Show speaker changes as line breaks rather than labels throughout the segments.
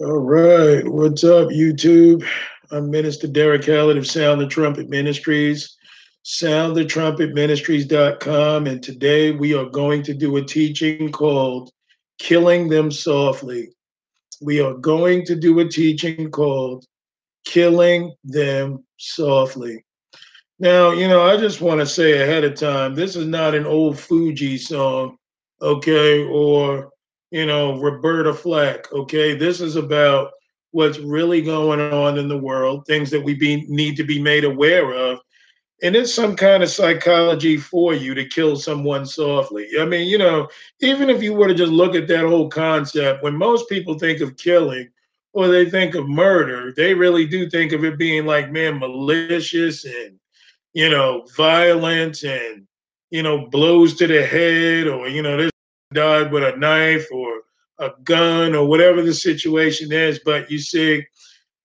All right. What's up, YouTube? I'm Minister Derek Hallett of Sound the Trumpet Ministries, soundthetrumpetministries.com. And today we are going to do a teaching called Killing Them Softly. We are going to do a teaching called Killing Them Softly. Now, you know, I just want to say ahead of time, this is not an old Fuji song, okay, or, you know, Roberta Flack, okay? This is about what's really going on in the world, things that we be, need to be made aware of. And it's some kind of psychology for you to kill someone softly. I mean, you know, even if you were to just look at that whole concept, when most people think of killing or they think of murder, they really do think of it being like, man, malicious and you know, violence and, you know, blows to the head or, you know, died with a knife or a gun or whatever the situation is. But you see,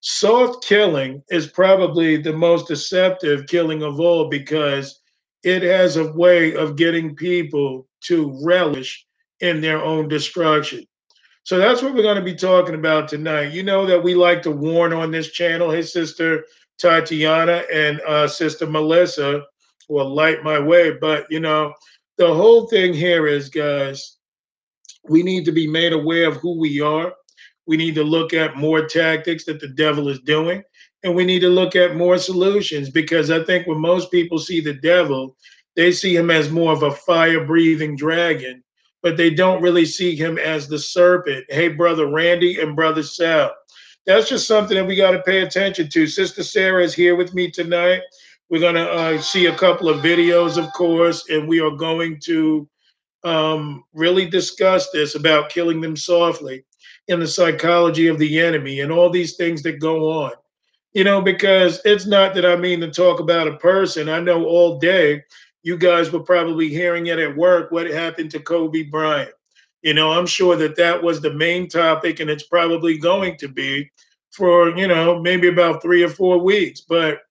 soft killing is probably the most deceptive killing of all because it has a way of getting people to relish in their own destruction. So that's what we're going to be talking about tonight. You know that we like to warn on this channel. His sister Tatiana and uh, Sister Melissa will light my way. But, you know, the whole thing here is, guys, we need to be made aware of who we are. We need to look at more tactics that the devil is doing. And we need to look at more solutions because I think when most people see the devil, they see him as more of a fire breathing dragon, but they don't really see him as the serpent. Hey, Brother Randy and Brother Sal, that's just something that we got to pay attention to. Sister Sarah is here with me tonight. We're going to uh, see a couple of videos, of course, and we are going to um, really discuss this about killing them softly in the psychology of the enemy and all these things that go on. You know, because it's not that I mean to talk about a person. I know all day you guys were probably hearing it at work what happened to Kobe Bryant. You know, I'm sure that that was the main topic, and it's probably going to be for, you know, maybe about three or four weeks. But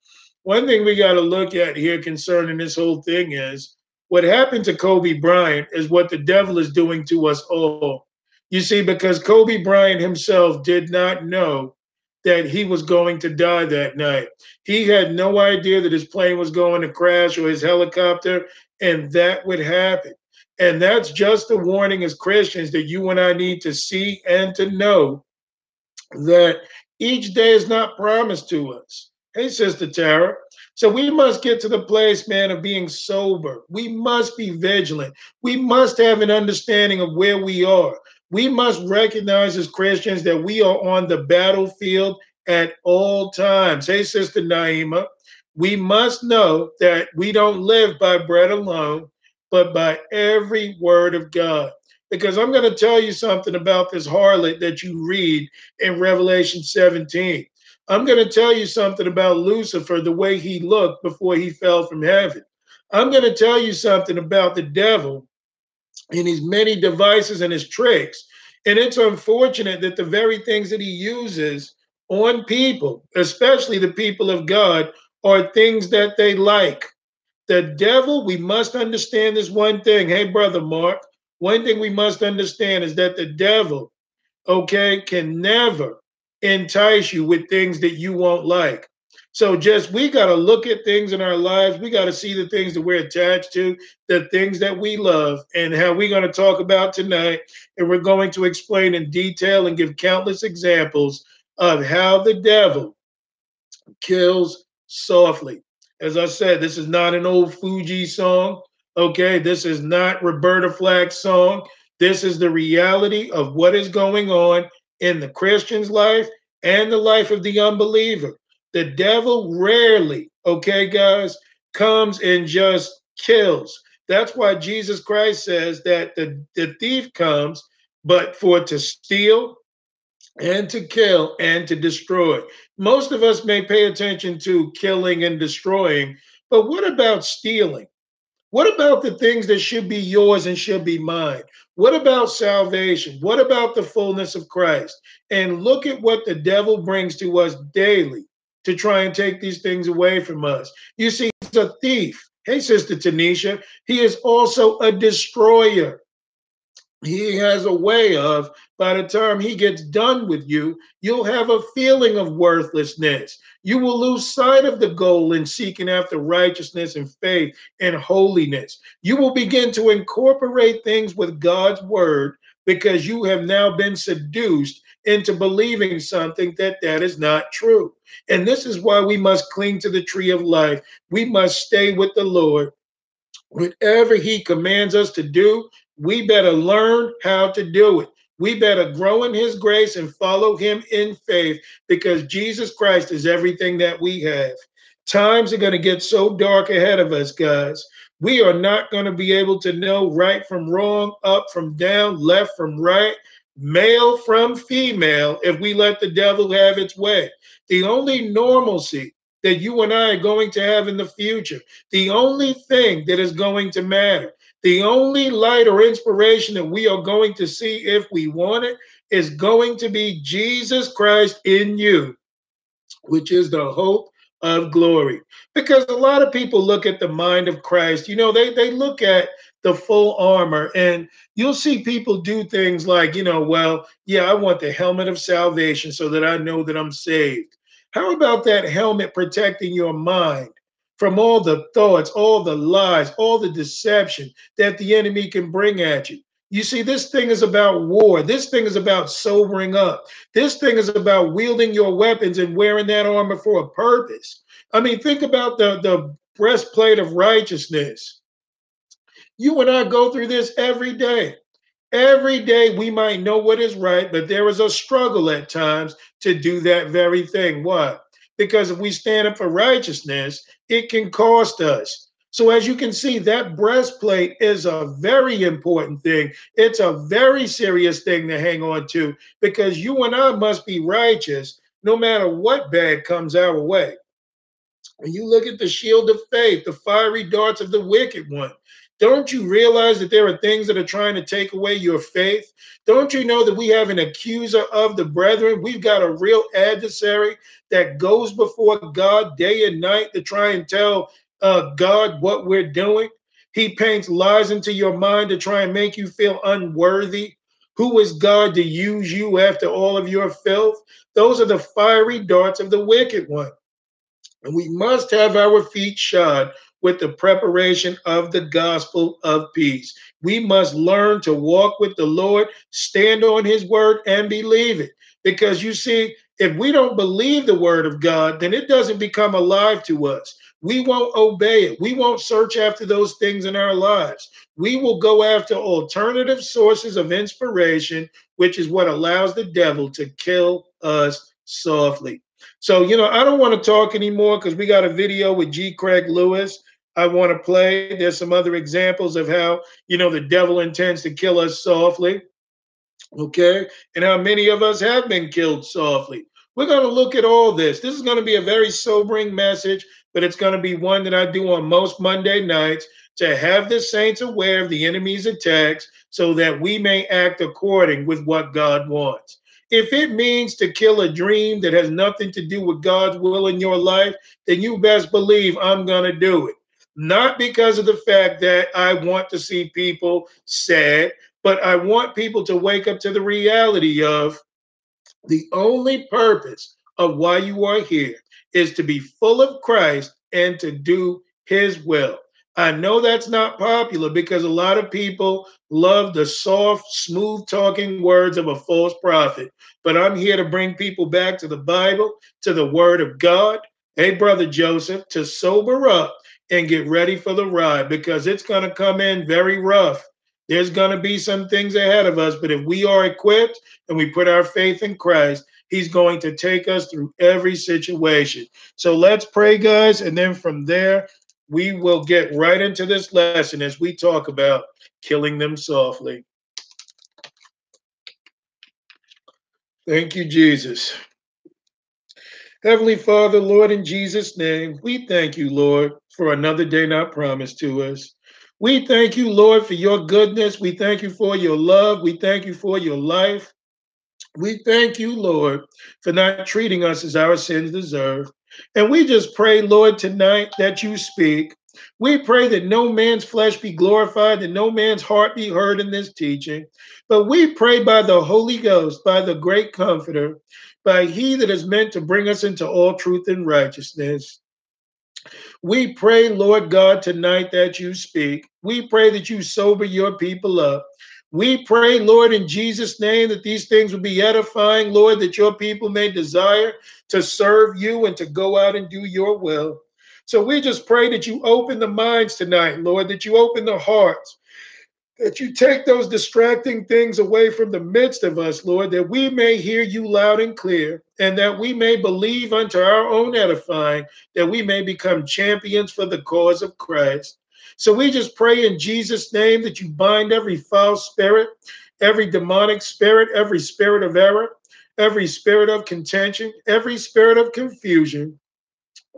one thing we got to look at here concerning this whole thing is what happened to Kobe Bryant is what the devil is doing to us all. You see, because Kobe Bryant himself did not know that he was going to die that night. He had no idea that his plane was going to crash or his helicopter, and that would happen. And that's just a warning as Christians that you and I need to see and to know that each day is not promised to us. Hey, Sister Tara. So we must get to the place, man, of being sober. We must be vigilant. We must have an understanding of where we are. We must recognize as Christians that we are on the battlefield at all times. Hey, Sister Naima, we must know that we don't live by bread alone, but by every word of God. Because I'm going to tell you something about this harlot that you read in Revelation 17. I'm going to tell you something about Lucifer, the way he looked before he fell from heaven. I'm going to tell you something about the devil and his many devices and his tricks. And it's unfortunate that the very things that he uses on people, especially the people of God, are things that they like. The devil, we must understand this one thing. Hey, brother Mark, one thing we must understand is that the devil, okay, can never entice you with things that you won't like. So just we got to look at things in our lives. We got to see the things that we're attached to, the things that we love, and how we're going to talk about tonight. And we're going to explain in detail and give countless examples of how the devil kills softly. As I said, this is not an old Fuji song. Okay, this is not Roberta Flack's song. This is the reality of what is going on in the Christian's life and the life of the unbeliever. The devil rarely, okay, guys, comes and just kills. That's why Jesus Christ says that the, the thief comes but for to steal and to kill and to destroy. Most of us may pay attention to killing and destroying, but what about stealing? What about the things that should be yours and should be mine? What about salvation? What about the fullness of Christ? And look at what the devil brings to us daily to try and take these things away from us. You see, he's a thief. Hey, Sister Tanisha, he is also a destroyer he has a way of by the time he gets done with you you'll have a feeling of worthlessness. You will lose sight of the goal in seeking after righteousness and faith and holiness. You will begin to incorporate things with god's word because you have now been seduced into believing something that that is not true. And this is why we must cling to the tree of life. We must stay with the lord. Whatever he commands us to do we better learn how to do it. We better grow in his grace and follow him in faith because Jesus Christ is everything that we have. Times are going to get so dark ahead of us, guys. We are not going to be able to know right from wrong, up from down, left from right, male from female if we let the devil have its way. The only normalcy that you and I are going to have in the future, the only thing that is going to matter the only light or inspiration that we are going to see if we want it is going to be Jesus Christ in you, which is the hope of glory. Because a lot of people look at the mind of Christ, you know, they, they look at the full armor and you'll see people do things like, you know, well, yeah, I want the helmet of salvation so that I know that I'm saved. How about that helmet protecting your mind? From all the thoughts, all the lies, all the deception that the enemy can bring at you. You see, this thing is about war. This thing is about sobering up. This thing is about wielding your weapons and wearing that armor for a purpose. I mean, think about the, the breastplate of righteousness. You and I go through this every day. Every day we might know what is right, but there is a struggle at times to do that very thing. What? Because if we stand up for righteousness, it can cost us. So, as you can see, that breastplate is a very important thing. It's a very serious thing to hang on to because you and I must be righteous no matter what bad comes our way. When you look at the shield of faith, the fiery darts of the wicked one, don't you realize that there are things that are trying to take away your faith? Don't you know that we have an accuser of the brethren? We've got a real adversary that goes before God day and night to try and tell uh, God what we're doing. He paints lies into your mind to try and make you feel unworthy. Who is God to use you after all of your filth? Those are the fiery darts of the wicked one. And we must have our feet shod with the preparation of the gospel of peace. We must learn to walk with the Lord, stand on his word, and believe it. Because you see, if we don't believe the word of God, then it doesn't become alive to us. We won't obey it. We won't search after those things in our lives. We will go after alternative sources of inspiration, which is what allows the devil to kill us softly. So, you know, I don't want to talk anymore because we got a video with G. Craig Lewis I want to play. There's some other examples of how, you know, the devil intends to kill us softly. Okay. And how many of us have been killed softly. We're going to look at all this. This is going to be a very sobering message, but it's going to be one that I do on most Monday nights to have the saints aware of the enemy's attacks so that we may act according with what God wants. If it means to kill a dream that has nothing to do with God's will in your life, then you best believe I'm going to do it not because of the fact that I want to see people sad, but I want people to wake up to the reality of the only purpose of why you are here is to be full of Christ and to do his will. I know that's not popular because a lot of people love the soft, smooth talking words of a false prophet. But I'm here to bring people back to the Bible, to the word of God. Hey, Brother Joseph, to sober up and get ready for the ride because it's going to come in very rough. There's going to be some things ahead of us, but if we are equipped and we put our faith in Christ, He's going to take us through every situation. So let's pray, guys. And then from there, we will get right into this lesson as we talk about killing them softly. Thank you, Jesus. Heavenly Father, Lord, in Jesus' name, we thank you, Lord, for another day not promised to us. We thank you, Lord, for your goodness. We thank you for your love. We thank you for your life. We thank you, Lord, for not treating us as our sins deserve. And we just pray, Lord, tonight that you speak. We pray that no man's flesh be glorified, that no man's heart be heard in this teaching. But we pray by the Holy Ghost, by the great comforter, by he that is meant to bring us into all truth and righteousness. We pray, Lord God, tonight that you speak. We pray that you sober your people up. We pray, Lord, in Jesus' name, that these things will be edifying, Lord, that your people may desire to serve you and to go out and do your will. So we just pray that you open the minds tonight, Lord, that you open the hearts, that you take those distracting things away from the midst of us, Lord, that we may hear you loud and clear, and that we may believe unto our own edifying, that we may become champions for the cause of Christ. So we just pray in Jesus' name that you bind every foul spirit, every demonic spirit, every spirit of error, every spirit of contention, every spirit of confusion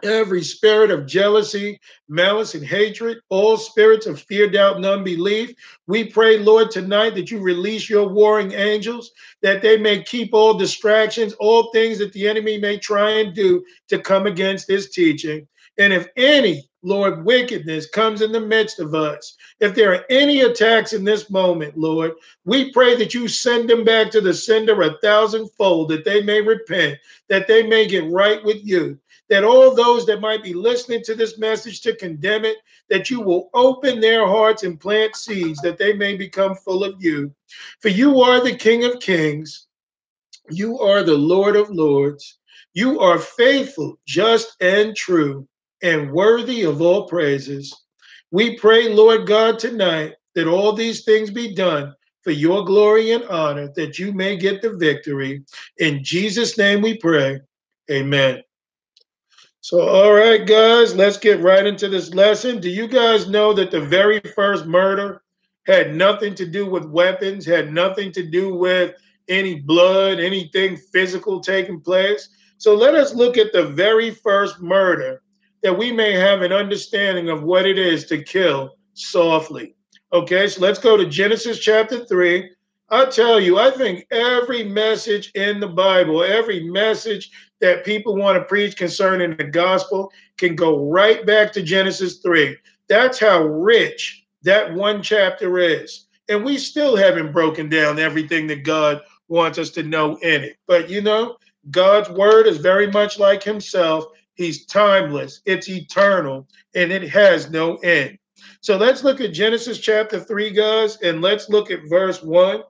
every spirit of jealousy, malice, and hatred, all spirits of fear, doubt, and unbelief. We pray, Lord, tonight that you release your warring angels, that they may keep all distractions, all things that the enemy may try and do to come against this teaching. And if any, Lord, wickedness comes in the midst of us, if there are any attacks in this moment, Lord, we pray that you send them back to the sender a thousandfold, that they may repent, that they may get right with you that all those that might be listening to this message to condemn it, that you will open their hearts and plant seeds that they may become full of you. For you are the King of Kings, you are the Lord of Lords, you are faithful, just, and true, and worthy of all praises. We pray, Lord God, tonight that all these things be done for your glory and honor, that you may get the victory. In Jesus' name we pray. Amen. So, all right, guys, let's get right into this lesson. Do you guys know that the very first murder had nothing to do with weapons, had nothing to do with any blood, anything physical taking place? So, let us look at the very first murder that we may have an understanding of what it is to kill softly. Okay, so let's go to Genesis chapter 3. I tell you, I think every message in the Bible, every message that people want to preach concerning the gospel can go right back to Genesis 3. That's how rich that one chapter is. And we still haven't broken down everything that God wants us to know in it. But you know, God's word is very much like himself. He's timeless, it's eternal, and it has no end. So let's look at Genesis chapter 3, guys, and let's look at verse 1.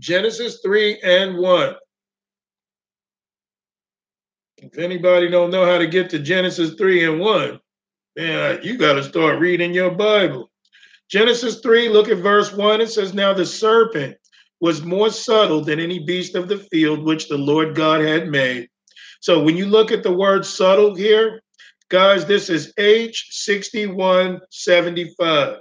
Genesis 3 and 1. If anybody don't know how to get to Genesis 3 and 1, man, you got to start reading your Bible. Genesis 3, look at verse 1. It says, Now the serpent was more subtle than any beast of the field which the Lord God had made. So when you look at the word subtle here, guys, this is H6175.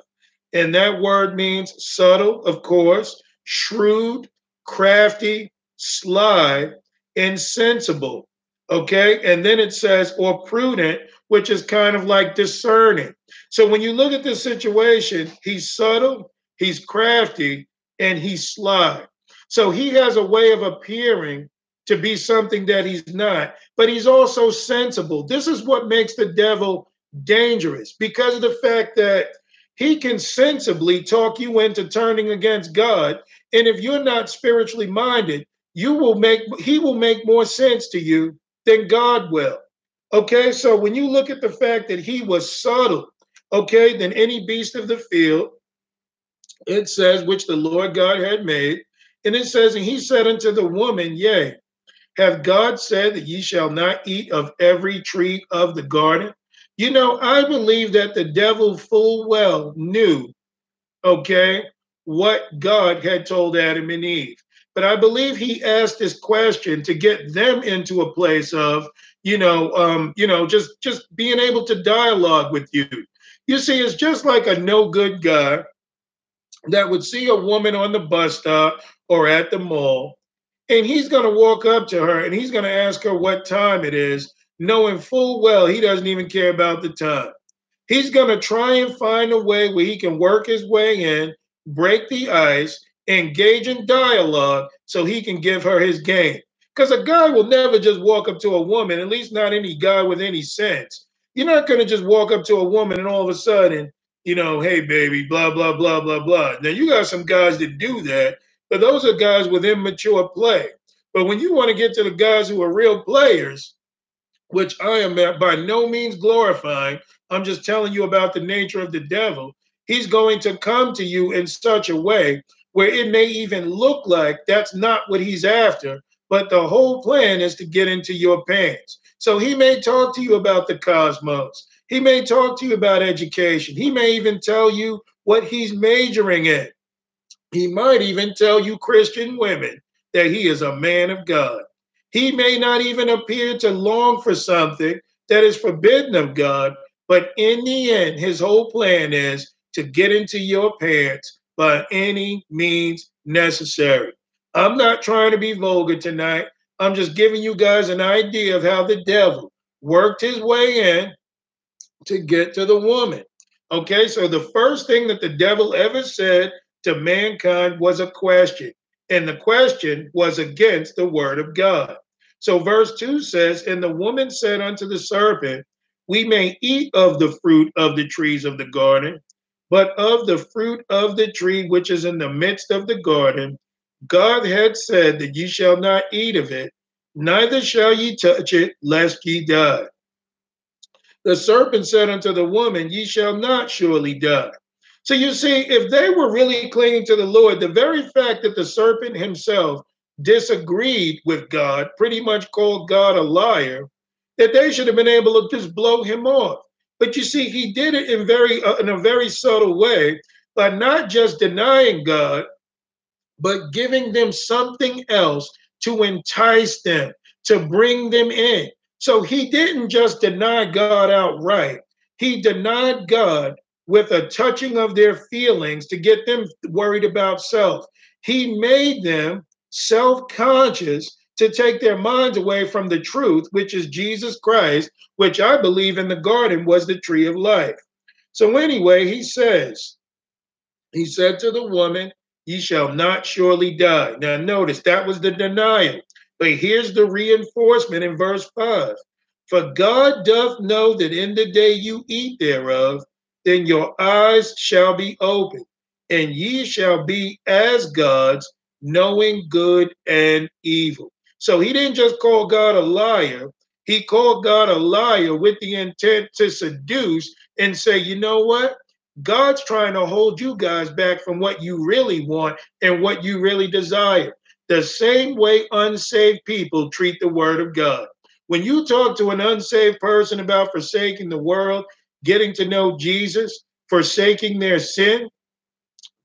And that word means subtle, of course, shrewd, crafty, sly, insensible. Okay. And then it says, or prudent, which is kind of like discerning. So when you look at this situation, he's subtle, he's crafty, and he's sly. So he has a way of appearing to be something that he's not, but he's also sensible. This is what makes the devil dangerous because of the fact that he can sensibly talk you into turning against God. And if you're not spiritually minded, you will make he will make more sense to you than God will. Okay, so when you look at the fact that he was subtle, okay, than any beast of the field, it says, which the Lord God had made. And it says, and he said unto the woman, Yea, have God said that ye shall not eat of every tree of the garden? You know, I believe that the devil full well knew, okay, what God had told Adam and Eve. But I believe he asked this question to get them into a place of, you know, um, you know, just just being able to dialogue with you. You see, it's just like a no good guy that would see a woman on the bus stop or at the mall, And he's going to walk up to her and he's going to ask her what time it is, knowing full well he doesn't even care about the time. He's going to try and find a way where he can work his way in, break the ice, engage in dialogue so he can give her his game. Because a guy will never just walk up to a woman, at least not any guy with any sense. You're not going to just walk up to a woman and all of a sudden, you know, hey, baby, blah, blah, blah, blah, blah. Now, you got some guys that do that, but those are guys with immature play. But when you want to get to the guys who are real players, which I am by no means glorifying, I'm just telling you about the nature of the devil. He's going to come to you in such a way where it may even look like that's not what he's after, but the whole plan is to get into your pants. So he may talk to you about the cosmos. He may talk to you about education. He may even tell you what he's majoring in. He might even tell you, Christian women, that he is a man of God. He may not even appear to long for something that is forbidden of God, but in the end, his whole plan is to get into your pants by any means necessary. I'm not trying to be vulgar tonight. I'm just giving you guys an idea of how the devil worked his way in to get to the woman. Okay, so the first thing that the devil ever said to mankind was a question, and the question was against the word of God. So, verse 2 says, And the woman said unto the serpent, We may eat of the fruit of the trees of the garden, but of the fruit of the tree which is in the midst of the garden, God had said that ye shall not eat of it, neither shall ye touch it, lest ye die. The serpent said unto the woman, Ye shall not surely die. So you see, if they were really clinging to the Lord, the very fact that the serpent himself disagreed with God, pretty much called God a liar, that they should have been able to just blow him off. But you see, he did it in very uh, in a very subtle way by not just denying God, but giving them something else to entice them, to bring them in. So he didn't just deny God outright. He denied God with a touching of their feelings to get them worried about self. He made them self conscious to take their minds away from the truth, which is Jesus Christ, which I believe in the garden was the tree of life. So, anyway, he says, He said to the woman, Ye shall not surely die. Now, notice that was the denial. But here's the reinforcement in verse 5 For God doth know that in the day you eat thereof, then your eyes shall be opened, and ye shall be as gods, knowing good and evil. So he didn't just call God a liar, he called God a liar with the intent to seduce and say, you know what? God's trying to hold you guys back from what you really want and what you really desire. The same way unsaved people treat the word of God. When you talk to an unsaved person about forsaking the world, getting to know Jesus, forsaking their sin,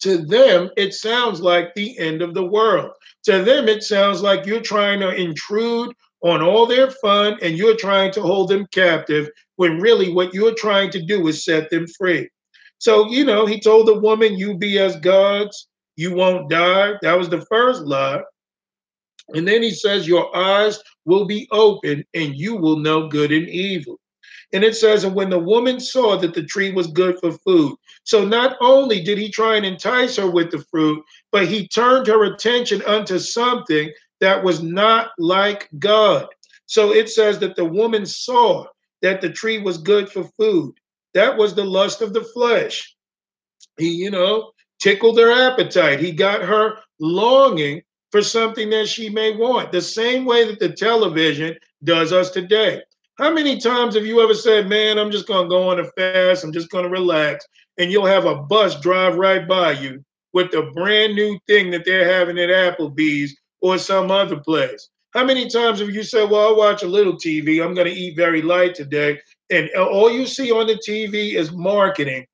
to them, it sounds like the end of the world. To them, it sounds like you're trying to intrude on all their fun and you're trying to hold them captive when really what you're trying to do is set them free. So, you know, he told the woman, You be as gods, you won't die. That was the first lie. And then he says, Your eyes will be open and you will know good and evil. And it says, And when the woman saw that the tree was good for food. So not only did he try and entice her with the fruit, but he turned her attention unto something that was not like God. So it says that the woman saw that the tree was good for food. That was the lust of the flesh. He, you know, tickled her appetite. He got her longing for something that she may want, the same way that the television does us today. How many times have you ever said, Man, I'm just going to go on a fast, I'm just going to relax, and you'll have a bus drive right by you with the brand new thing that they're having at Applebee's or some other place? How many times have you said, Well, I'll watch a little TV, I'm going to eat very light today, and all you see on the TV is marketing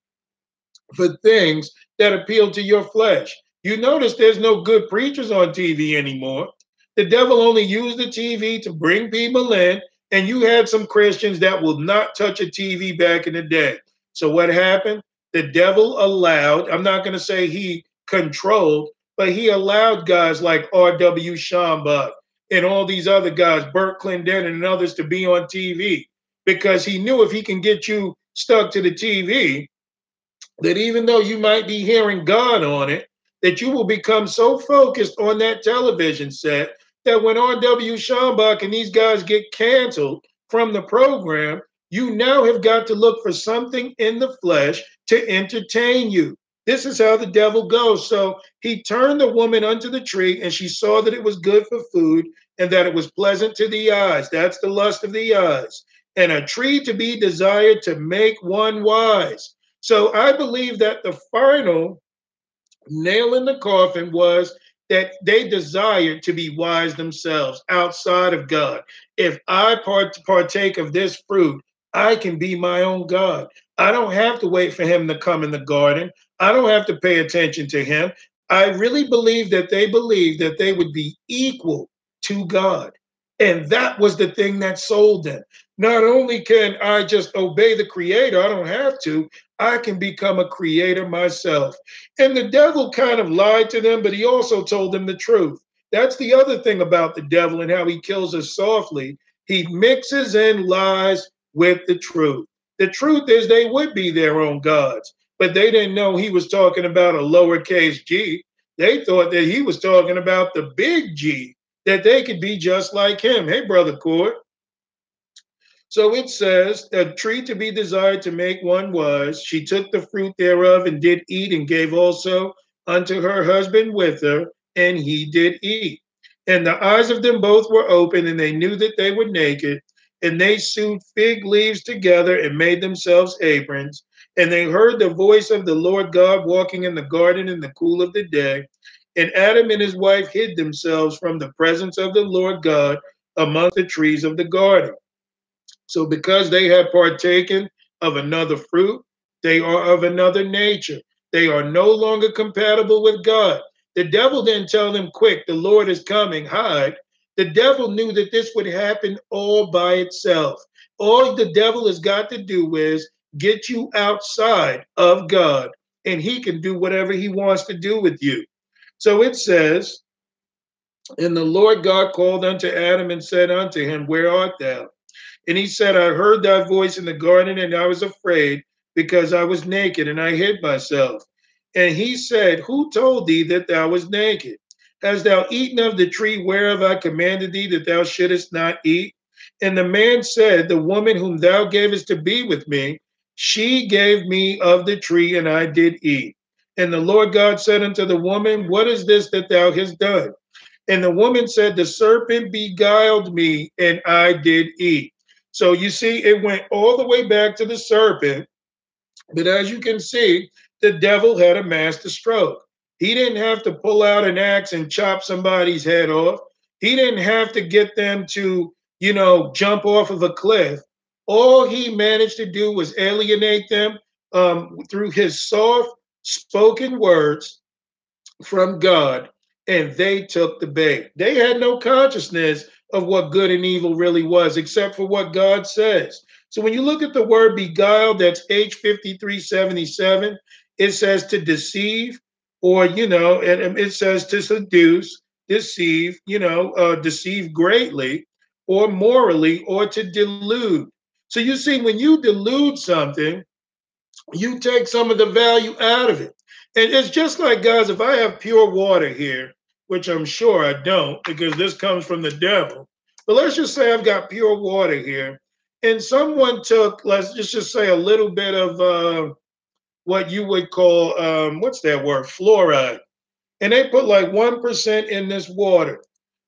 for things that appeal to your flesh? You notice there's no good preachers on TV anymore. The devil only used the TV to bring people in and you had some Christians that will not touch a TV back in the day. So what happened? The devil allowed, I'm not going to say he controlled, but he allowed guys like R.W. Schambach and all these other guys, Bert Clendennen and others, to be on TV because he knew if he can get you stuck to the TV, that even though you might be hearing God on it, that you will become so focused on that television set that when R.W. Schambach and these guys get canceled from the program, you now have got to look for something in the flesh to entertain you. This is how the devil goes. So he turned the woman unto the tree, and she saw that it was good for food and that it was pleasant to the eyes. That's the lust of the eyes. And a tree to be desired to make one wise. So I believe that the final nail in the coffin was that they desired to be wise themselves outside of God. If I part- partake of this fruit, I can be my own God. I don't have to wait for him to come in the garden. I don't have to pay attention to him. I really believe that they believed that they would be equal to God. And that was the thing that sold them. Not only can I just obey the creator, I don't have to, I can become a creator myself. And the devil kind of lied to them, but he also told them the truth. That's the other thing about the devil and how he kills us softly. He mixes in lies with the truth. The truth is, they would be their own gods, but they didn't know he was talking about a lowercase g. They thought that he was talking about the big G, that they could be just like him. Hey, Brother Court. So it says, a tree to be desired to make one was, she took the fruit thereof and did eat, and gave also unto her husband with her, and he did eat. And the eyes of them both were open, and they knew that they were naked and they sewed fig leaves together and made themselves aprons. And they heard the voice of the Lord God walking in the garden in the cool of the day. And Adam and his wife hid themselves from the presence of the Lord God among the trees of the garden. So, because they have partaken of another fruit, they are of another nature. They are no longer compatible with God. The devil didn't tell them, Quick, the Lord is coming, hide. The devil knew that this would happen all by itself. All the devil has got to do is get you outside of God, and he can do whatever he wants to do with you. So it says, And the Lord God called unto Adam and said unto him, Where art thou? And he said, I heard thy voice in the garden, and I was afraid because I was naked, and I hid myself. And he said, Who told thee that thou was naked? Hast thou eaten of the tree whereof I commanded thee that thou shouldest not eat? And the man said, The woman whom thou gavest to be with me, she gave me of the tree, and I did eat. And the Lord God said unto the woman, What is this that thou hast done? And the woman said, The serpent beguiled me, and I did eat. So you see, it went all the way back to the serpent. But as you can see, the devil had a master stroke. He didn't have to pull out an axe and chop somebody's head off. He didn't have to get them to, you know, jump off of a cliff. All he managed to do was alienate them um, through his soft spoken words from God, and they took the bait. They had no consciousness of what good and evil really was, except for what God says. So when you look at the word beguiled, that's H5377, it says to deceive, or you know, and it says to seduce, deceive, you know, uh, deceive greatly, or morally, or to delude. So you see, when you delude something, you take some of the value out of it. And it's just like, guys, if I have pure water here, which I'm sure I don't, because this comes from the devil. But let's just say I've got pure water here, and someone took, let's just, just say, a little bit of uh, what you would call um, what's that word? Fluoride. And they put like 1% in this water.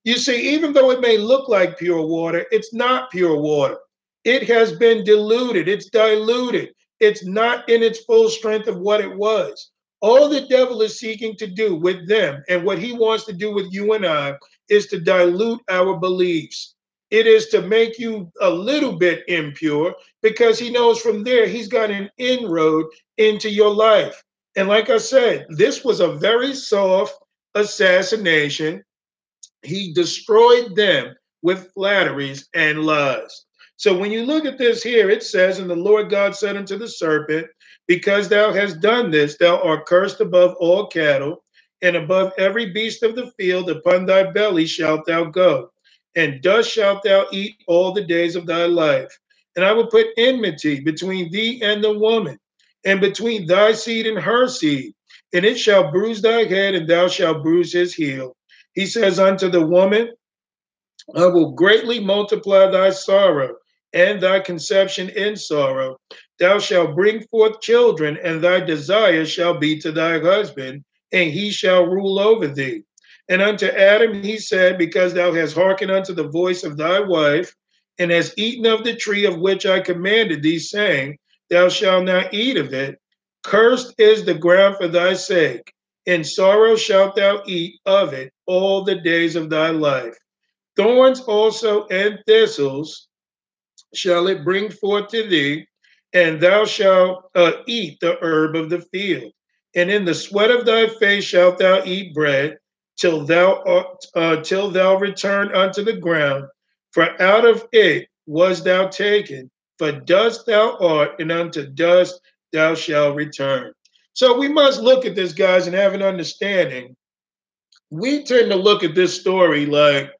You see even though it may look like pure water it's not pure water. It has been diluted. It's diluted. It's not in its full strength of what it was all the devil is seeking to do with them and what he wants to do with you and i is to dilute our beliefs it is to make you a little bit impure because he knows from there he's got an inroad into your life. And like I said, this was a very soft assassination. He destroyed them with flatteries and lies. So when you look at this here, it says, And the Lord God said unto the serpent, Because thou hast done this, thou art cursed above all cattle, and above every beast of the field upon thy belly shalt thou go, and dust shalt thou eat all the days of thy life. And I will put enmity between thee and the woman, and between thy seed and her seed, and it shall bruise thy head, and thou shalt bruise his heel. He says unto the woman, I will greatly multiply thy sorrow and thy conception in sorrow. Thou shalt bring forth children, and thy desire shall be to thy husband, and he shall rule over thee. And unto Adam he said, Because thou hast hearkened unto the voice of thy wife, and hast eaten of the tree of which I commanded thee, saying, Thou shalt not eat of it, cursed is the ground for thy sake. In sorrow shalt thou eat of it all the days of thy life. Thorns also and thistles shall it bring forth to thee, and thou shalt uh, eat the herb of the field. And in the sweat of thy face shalt thou eat bread, till thou uh, till thou return unto the ground. For out of it was thou taken, for dust thou art, and unto dust thou shalt return. So we must look at this, guys, and have an understanding. We tend to look at this story like,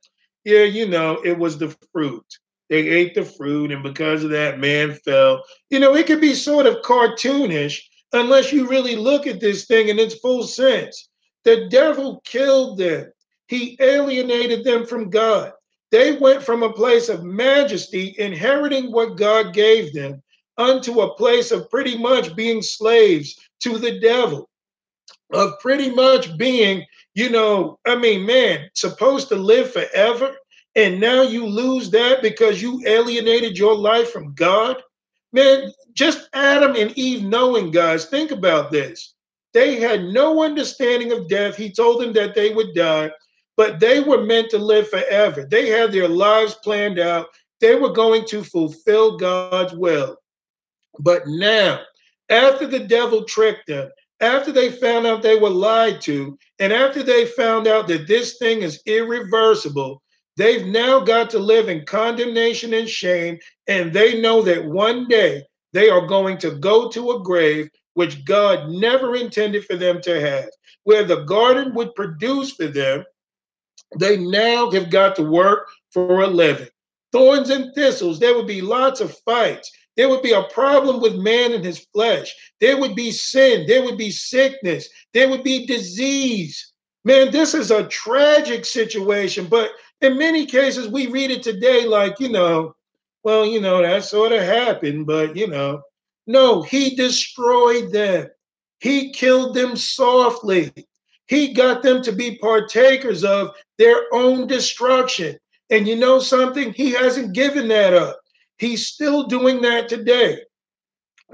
yeah, you know, it was the fruit. They ate the fruit, and because of that, man fell. You know, it could be sort of cartoonish unless you really look at this thing in its full sense. The devil killed them, he alienated them from God. They went from a place of majesty, inheriting what God gave them, unto a place of pretty much being slaves to the devil, of pretty much being, you know, I mean, man, supposed to live forever. And now you lose that because you alienated your life from God. Man, just Adam and Eve knowing, guys, think about this. They had no understanding of death. He told them that they would die, but they were meant to live forever. They had their lives planned out. They were going to fulfill God's will. But now, after the devil tricked them, after they found out they were lied to, and after they found out that this thing is irreversible, they've now got to live in condemnation and shame. And they know that one day they are going to go to a grave which God never intended for them to have, where the garden would produce for them. They now have got to work for a living. Thorns and thistles, there would be lots of fights. There would be a problem with man and his flesh. There would be sin. There would be sickness. There would be disease. Man, this is a tragic situation. But in many cases, we read it today like, you know, well, you know, that sort of happened, but, you know, no, he destroyed them. He killed them softly. He got them to be partakers of their own destruction. And you know something? He hasn't given that up. He's still doing that today.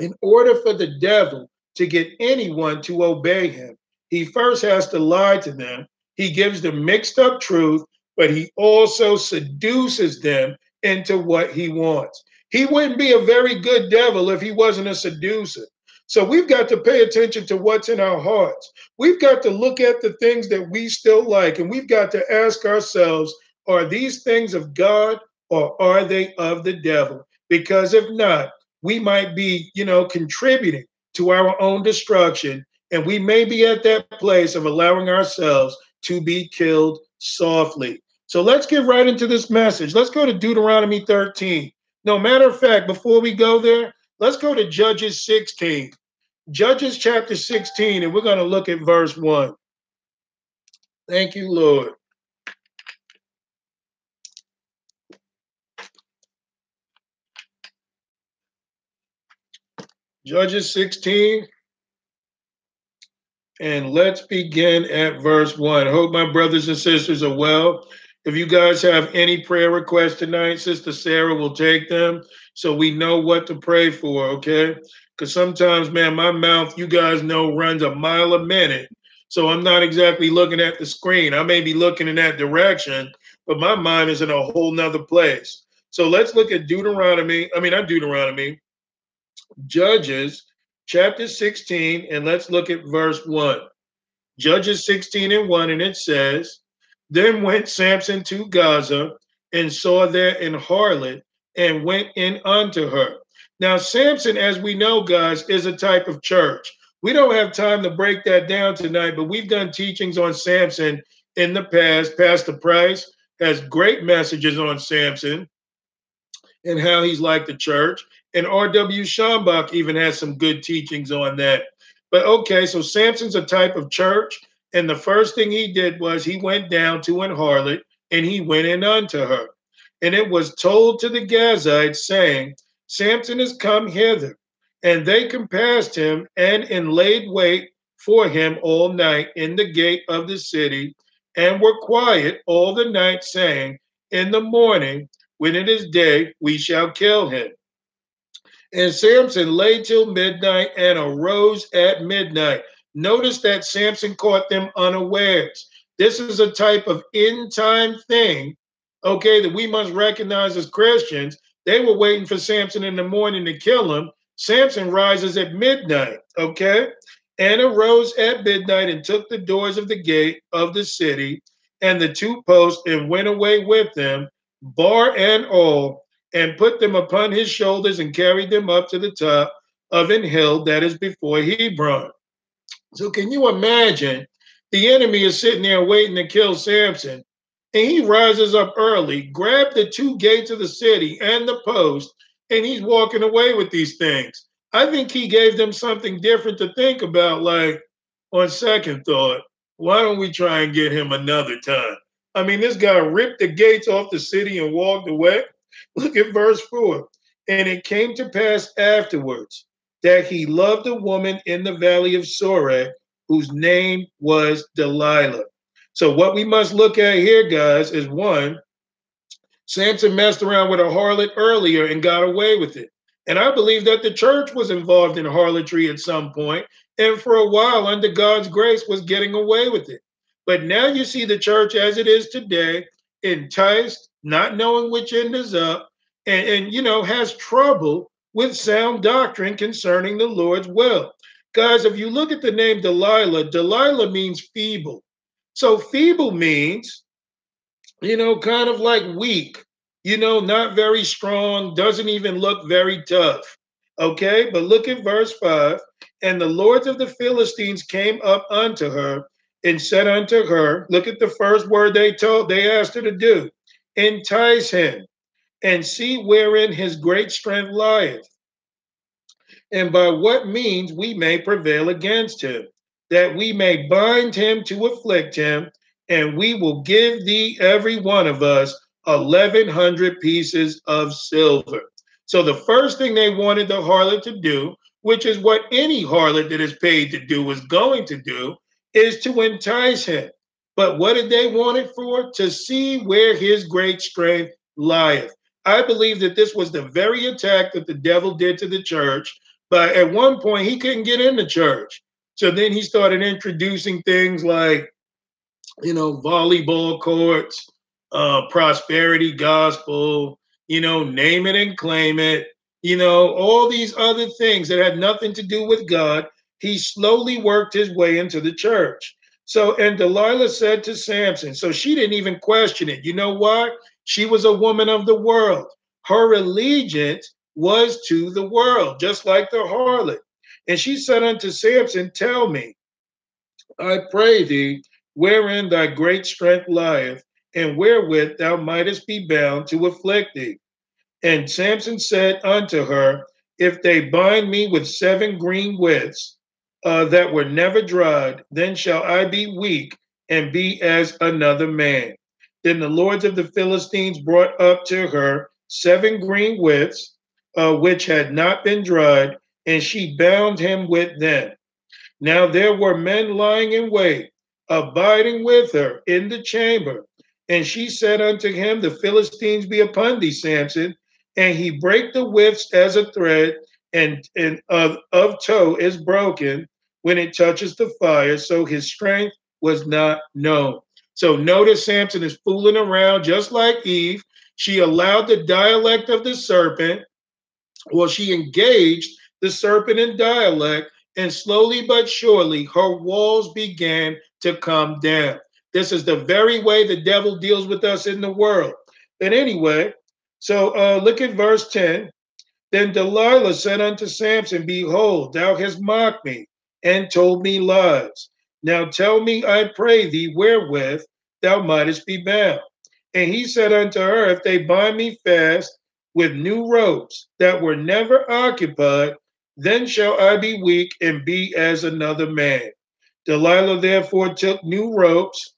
In order for the devil to get anyone to obey him, he first has to lie to them. He gives them mixed up truth, but he also seduces them into what he wants. He wouldn't be a very good devil if he wasn't a seducer. So we've got to pay attention to what's in our hearts. We've got to look at the things that we still like, and we've got to ask ourselves are these things of God or are they of the devil? Because if not, we might be, you know, contributing to our own destruction. And we may be at that place of allowing ourselves to be killed softly. So let's get right into this message. Let's go to Deuteronomy 13. No matter of fact, before we go there, let's go to Judges 16. Judges chapter 16, and we're going to look at verse 1. Thank you, Lord. Judges 16. And let's begin at verse 1. Hope my brothers and sisters are well. If you guys have any prayer requests tonight, Sister Sarah will take them so we know what to pray for, okay? Because sometimes, man, my mouth, you guys know, runs a mile a minute. So I'm not exactly looking at the screen. I may be looking in that direction, but my mind is in a whole nother place. So let's look at Deuteronomy. I mean, not Deuteronomy, Judges chapter 16, and let's look at verse 1. Judges 16 and 1, and it says, Then went Samson to Gaza and saw there an harlot and went in unto her. Now, Samson, as we know, guys, is a type of church. We don't have time to break that down tonight, but we've done teachings on Samson in the past. Pastor Price has great messages on Samson and how he's like the church. And R.W. Schambach even has some good teachings on that. But okay, so Samson's a type of church. And the first thing he did was he went down to an harlot and he went in unto her. And it was told to the Gazites, saying, Samson is come hither. And they compassed him and in laid wait for him all night in the gate of the city, and were quiet all the night, saying, In the morning, when it is day, we shall kill him. And Samson lay till midnight and arose at midnight. Notice that Samson caught them unawares. This is a type of end time thing, okay, that we must recognize as Christians. They were waiting for Samson in the morning to kill him. Samson rises at midnight, okay? And arose at midnight and took the doors of the gate of the city and the two posts and went away with them, bar and all, and put them upon his shoulders and carried them up to the top of an hill that is before Hebron. So, can you imagine? The enemy is sitting there waiting to kill Samson, and he rises up early, grabbed the two gates of the city and the post, and he's walking away with these things. I think he gave them something different to think about. Like, on second thought, why don't we try and get him another time? I mean, this guy ripped the gates off the city and walked away. Look at verse 4. And it came to pass afterwards that he loved a woman in the valley of Sorek whose name was Delilah. So, what we must look at here, guys, is one, Samson messed around with a harlot earlier and got away with it. And I believe that the church was involved in harlotry at some point, and for a while, under God's grace, was getting away with it. But now you see the church as it is today, enticed, not knowing which end is up, and, and you know, has trouble with sound doctrine concerning the Lord's will. Guys, if you look at the name Delilah, Delilah means feeble. So feeble means, you know, kind of like weak, you know, not very strong, doesn't even look very tough. Okay, but look at verse 5. And the lords of the Philistines came up unto her and said unto her, Look at the first word they told, they asked her to do entice him and see wherein his great strength lieth, and by what means we may prevail against him, that we may bind him to afflict him, and we will give thee every one of us eleven hundred pieces of silver. So the first thing they wanted the harlot to do, which is what any harlot that is paid to do is going to do, is to entice him. But what did they want it for? To see where his great strength lieth. I believe that this was the very attack that the devil did to the church. But at one point, he couldn't get in the church. So then he started introducing things like, you know, volleyball courts, uh, prosperity gospel, you know, name it and claim it, you know, all these other things that had nothing to do with God. He slowly worked his way into the church. So, and Delilah said to Samson, so she didn't even question it. You know why? She was a woman of the world. Her allegiance was to the world, just like the harlot. And she said unto Samson, Tell me, I pray thee, wherein thy great strength lieth, and wherewith thou mightest be bound to afflict thee. And Samson said unto her, If they bind me with seven green withs uh, that were never dried, then shall I be weak and be as another man. Then the lords of the Philistines brought up to her seven green withs, uh, which had not been dried, and she bound him with them. Now there were men lying in wait, abiding with her in the chamber. And she said unto him, The Philistines be upon thee, Samson. And he brake the withs as a thread, and, and of, of tow is broken when it touches the fire. So his strength was not known. So notice Samson is fooling around just like Eve. She allowed the dialect of the serpent, well, she engaged the serpent in dialect, and slowly but surely her walls began to come down. This is the very way the devil deals with us in the world. But anyway, so uh, look at verse 10. Then Delilah said unto Samson, Behold, thou hast mocked me, and told me lies. Now tell me, I pray thee, wherewith thou mightest be bound. And he said unto her, If they bind me fast with new ropes that were never occupied, then shall I be weak and be as another man. Delilah therefore took new ropes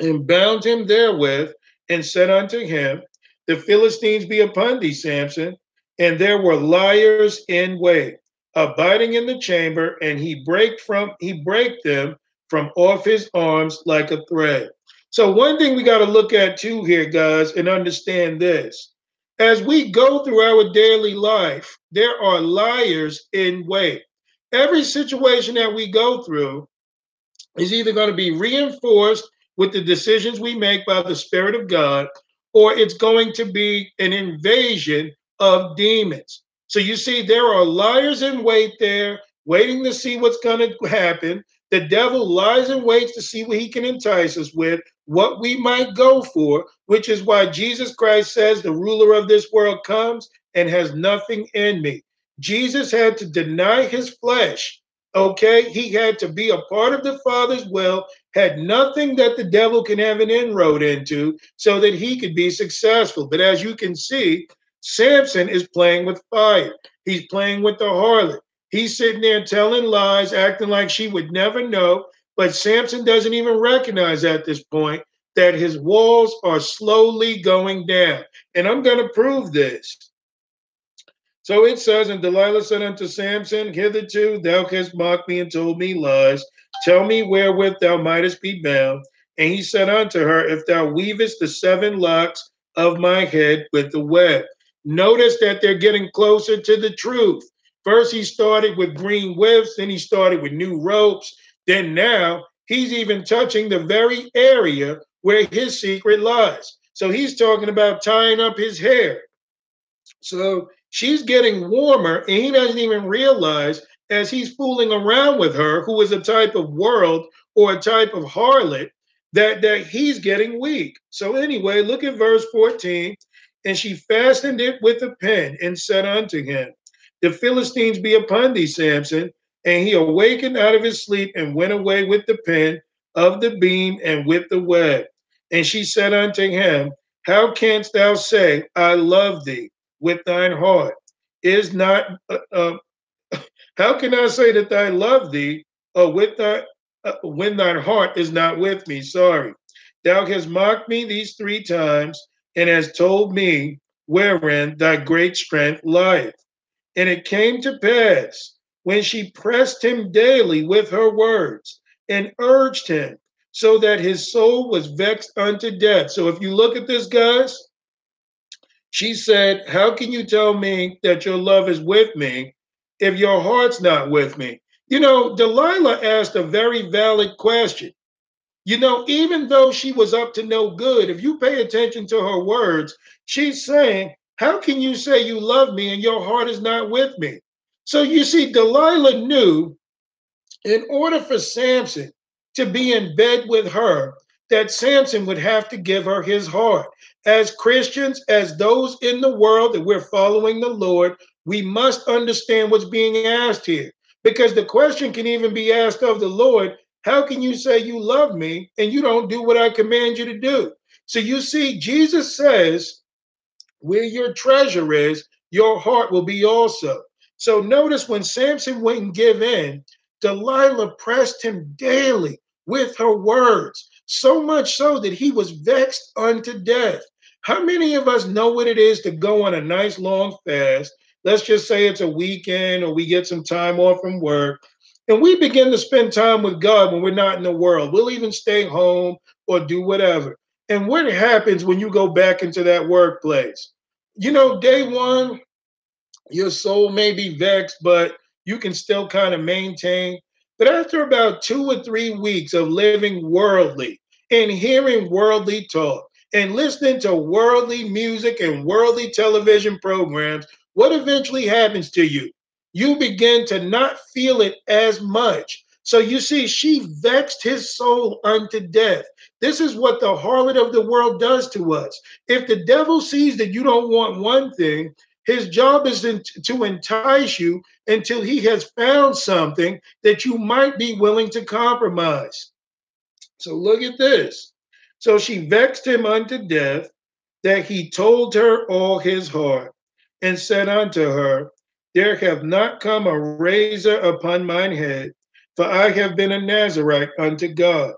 and bound him therewith, and said unto him, The Philistines be upon thee, Samson. And there were liars in wait, abiding in the chamber, and he break from he break them from off his arms like a thread. So one thing we got to look at too here, guys, and understand this. As we go through our daily life, there are liars in wait. Every situation that we go through is either going to be reinforced with the decisions we make by the Spirit of God, or it's going to be an invasion of demons. So you see, there are liars in wait there, waiting to see what's going to happen. The devil lies and waits to see what he can entice us with, what we might go for, which is why Jesus Christ says, The ruler of this world comes and has nothing in me. Jesus had to deny his flesh Okay, he had to be a part of the Father's will, had nothing that the devil can have an inroad into so that he could be successful. But as you can see, Samson is playing with fire. He's playing with the harlot. He's sitting there telling lies, acting like she would never know. But Samson doesn't even recognize at this point that his walls are slowly going down. And I'm going to prove this. So it says, And Delilah said unto Samson, Hitherto thou hast mocked me and told me lies. Tell me wherewith thou mightest be bound. And he said unto her, If thou weavest the seven locks of my head with the web. Notice that they're getting closer to the truth. First, he started with green withs, then he started with new ropes. Then now he's even touching the very area where his secret lies. So he's talking about tying up his hair. So She's getting warmer, and he doesn't even realize as he's fooling around with her, who is a type of world or a type of harlot, that, that he's getting weak. So, anyway, look at verse 14. And she fastened it with a pin and said unto him, The Philistines be upon thee, Samson. And he awakened out of his sleep and went away with the pin of the beam and with the web. And she said unto him, How canst thou say, I love thee? with thine heart is not uh, uh, how can i say that i love thee uh, with thy, uh, when thine heart is not with me sorry thou hast mocked me these three times and hast told me wherein thy great strength lieth and it came to pass when she pressed him daily with her words and urged him so that his soul was vexed unto death so if you look at this guys she said, How can you tell me that your love is with me if your heart's not with me? You know, Delilah asked a very valid question. You know, even though she was up to no good, if you pay attention to her words, she's saying, How can you say you love me and your heart is not with me? So you see, Delilah knew in order for Samson to be in bed with her, that Samson would have to give her his heart. As Christians, as those in the world that we're following the Lord, we must understand what's being asked here. Because the question can even be asked of the Lord How can you say you love me and you don't do what I command you to do? So you see, Jesus says, Where your treasure is, your heart will be also. So notice when Samson wouldn't give in, Delilah pressed him daily with her words so much so that he was vexed unto death. How many of us know what it is to go on a nice long fast? Let's just say it's a weekend or we get some time off from work, and we begin to spend time with God when we're not in the world. We'll even stay home or do whatever. And what happens when you go back into that workplace? You know, day one, your soul may be vexed, but you can still kind of maintain. But after about two or three weeks of living worldly, and hearing worldly talk and listening to worldly music and worldly television programs, what eventually happens to you? You begin to not feel it as much. So you see, she vexed his soul unto death. This is what the harlot of the world does to us. If the devil sees that you don't want one thing, His job is to entice you until he has found something that you might be willing to compromise. So look at this. So she vexed him unto death that he told her all his heart and said unto her, There have not come a razor upon mine head, for I have been a Nazarite unto God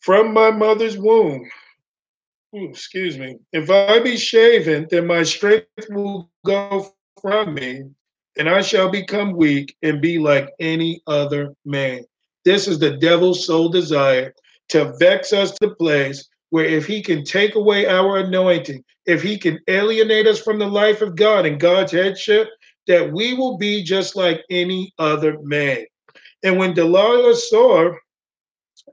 from my mother's womb. Ooh, excuse me. If I be shaven, then my strength will go from me, and I shall become weak and be like any other man. This is the devil's sole desire to vex us to place where if he can take away our anointing, if he can alienate us from the life of God and God's headship, that we will be just like any other man. And when Delilah saw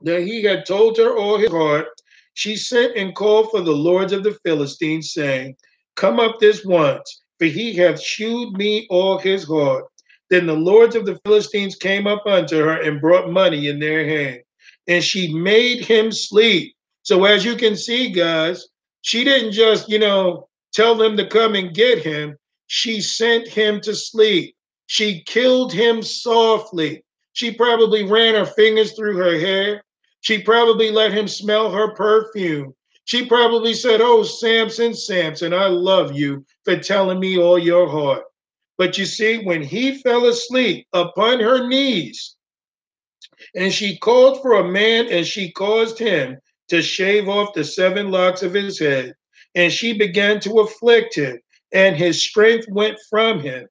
that he had told her all his heart, she sent and called for the lords of the Philistines, saying, Come up this once, for he hath shewed me all his heart. Then the lords of the Philistines came up unto her and brought money in their hand, and she made him sleep. So, as you can see, guys, she didn't just, you know, tell them to come and get him. She sent him to sleep. She killed him softly. She probably ran her fingers through her hair. She probably let him smell her perfume. She probably said, Oh, Samson, Samson, I love you for telling me all your heart. But you see, when he fell asleep upon her knees, and she called for a man and she caused him to shave off the seven locks of his head, and she began to afflict him, and his strength went from him.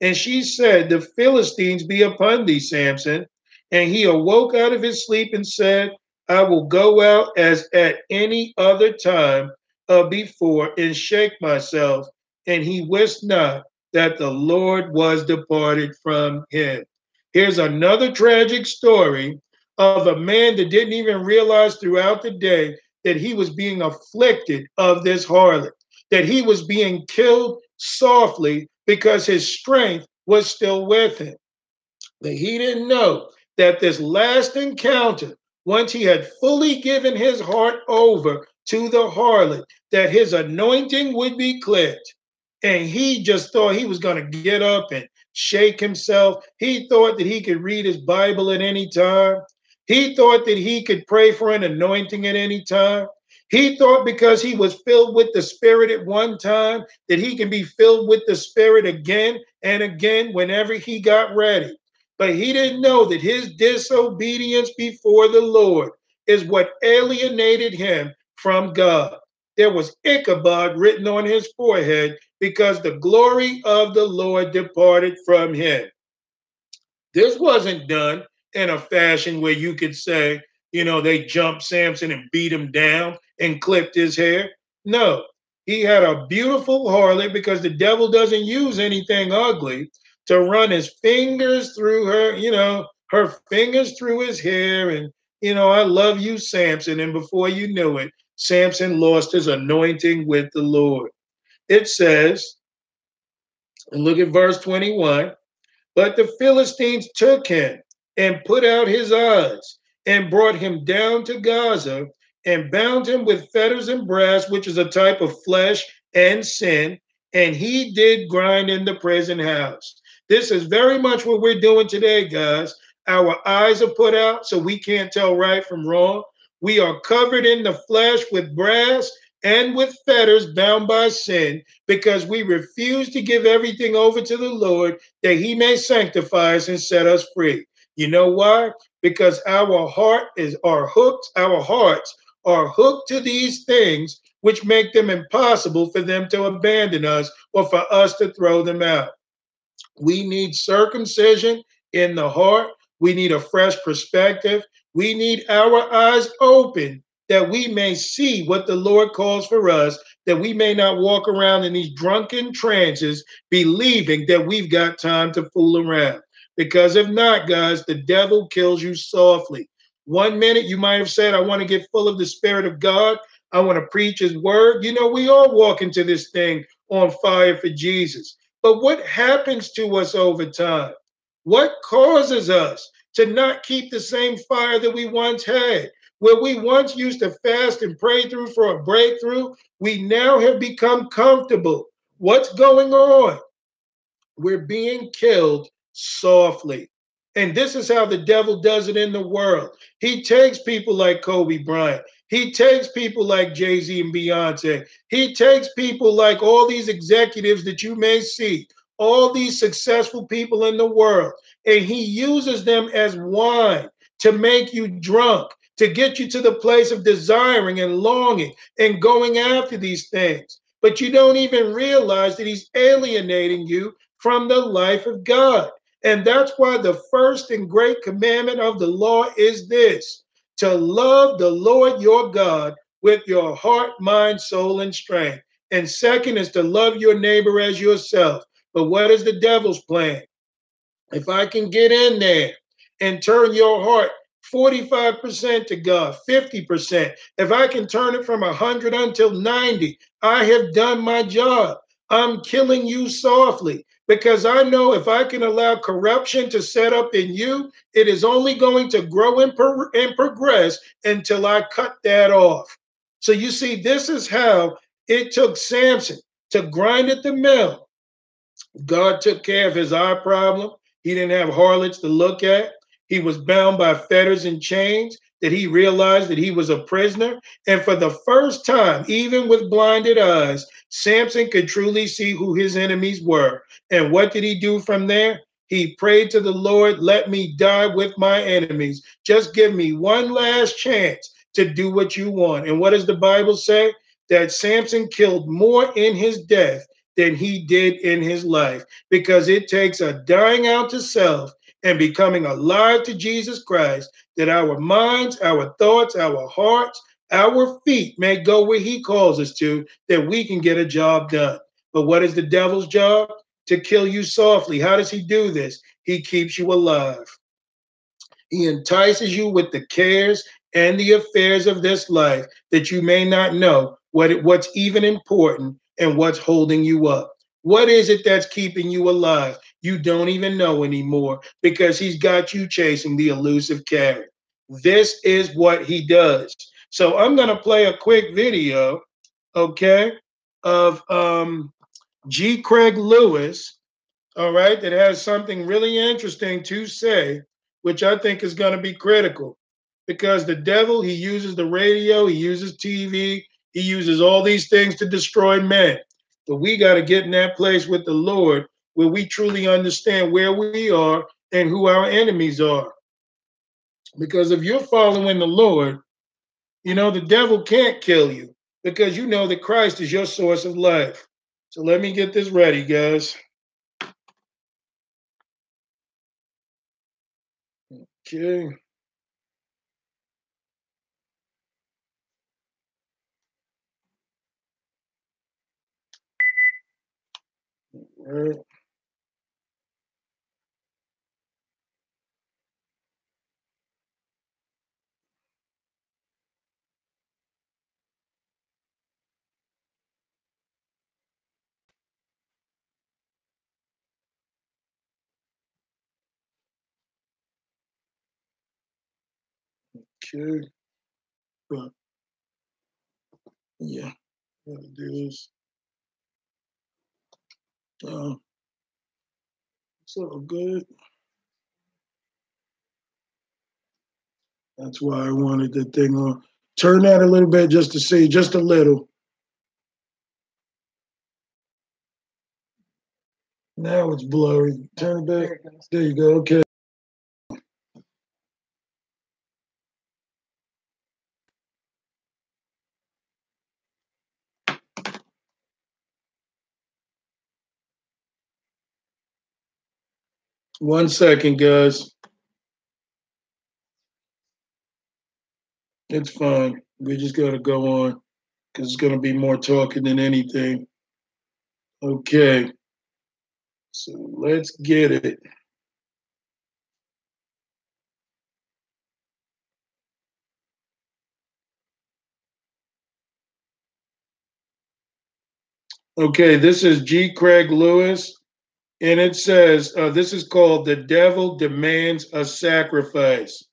And she said, The Philistines be upon thee, Samson. And he awoke out of his sleep and said, I will go out as at any other time uh, before and shake myself. And he wist not that the Lord was departed from him. Here's another tragic story of a man that didn't even realize throughout the day that he was being afflicted of this harlot, that he was being killed softly because his strength was still with him. But he didn't know that this last encounter, once he had fully given his heart over to the harlot, that his anointing would be clipped. And he just thought he was going to get up and shake himself. He thought that he could read his Bible at any time. He thought that he could pray for an anointing at any time. He thought because he was filled with the Spirit at one time that he can be filled with the Spirit again and again whenever he got ready. But he didn't know that his disobedience before the Lord is what alienated him from God. There was Ichabod written on his forehead because the glory of the Lord departed from him. This wasn't done in a fashion where you could say, you know, they jumped Samson and beat him down and clipped his hair. No, he had a beautiful harlot because the devil doesn't use anything ugly to run his fingers through her, you know, her fingers through his hair. And, you know, I love you, Samson. And before you knew it, Samson lost his anointing with the Lord. It says, and look at verse 21 but the Philistines took him and put out his eyes and brought him down to Gaza and bound him with fetters and brass, which is a type of flesh and sin. And he did grind in the prison house. This is very much what we're doing today, guys. Our eyes are put out so we can't tell right from wrong. We are covered in the flesh with brass and with fetters bound by sin because we refuse to give everything over to the Lord that he may sanctify us and set us free. You know why? Because our heart is our hooked, our hearts are hooked to these things which make them impossible for them to abandon us or for us to throw them out. We need circumcision in the heart. We need a fresh perspective. We need our eyes open that we may see what the Lord calls for us, that we may not walk around in these drunken trances believing that we've got time to fool around. Because if not, guys, the devil kills you softly. One minute you might have said, I want to get full of the Spirit of God. I want to preach His word. You know, we all walk into this thing on fire for Jesus. But what happens to us over time? What causes us to not keep the same fire that we once had? Where we once used to fast and pray through for a breakthrough, we now have become comfortable What's going on? We're being killed softly. And this is how the devil does it in the world. He takes people like Kobe Bryant. He takes people like Jay Z and Beyonce. He takes people like all these executives that you may see, all these successful people in the world, and he uses them as wine to make you drunk, to get you to the place of desiring and longing and going after these things. But you don't even realize that he's alienating you from the life of God. And that's why the first and great commandment of the law is this to love the Lord your God with your heart, mind, soul, and strength. And second is to love your neighbor as yourself. But what is the devil's plan? If I can get in there and turn your heart 45% to God, 50%, if I can turn it from 100 until 90, I have done my job. I'm killing you softly because I know if I can allow corruption to set up in you, it is only going to grow and, pro- and progress until I cut that off. So you see, this is how it took Samson to grind at the mill. God took care of his eye problem. He didn't have harlots to look at. He was bound by fetters and chains that he realized that he was a prisoner. And for the first time, even with blinded eyes, Samson could truly see who his enemies were. And what did he do from there? He prayed to the Lord, let me die with my enemies. Just give me one last chance to do what you want. And what does the Bible say? That Samson killed more in his death than he did in his life because it takes a dying out to self and becoming alive to Jesus Christ that our minds, our thoughts, our hearts, our feet may go where he calls us to, that we can get a job done. But what is the devil's job? To kill you softly. How does he do this? He keeps you alive. He entices you with the cares and the affairs of this life that you may not know what it, what's even important and what's holding you up. What is it that's keeping you alive? You don't even know anymore because he's got you chasing the elusive carrot. This is what he does. So I'm going to play a quick video, okay, of um, G. Craig Lewis, all right, that has something really interesting to say, which I think is going to be critical because the devil, he uses the radio, he uses TV, he uses all these things to destroy men. But we got to get in that place with the Lord where we truly understand where we are and who our enemies are. Because if you're following the Lord, you know, the devil can't kill you because you know that Christ is your source of life. So let me get this ready, guys. Okay. All right. Okay. But yeah, gotta do this. Uh, it's all good. That's why I wanted the thing on. Turn that a little bit just to see, just a little. Now it's blurry. Turn it back. There you go. Okay. One second, guys. It's fine. We just got to go on because it's going to be more talking than anything. Okay. So let's get it. Okay, this is G. Craig Lewis, and it says uh, this is called The Devil Demands a Sacrifice.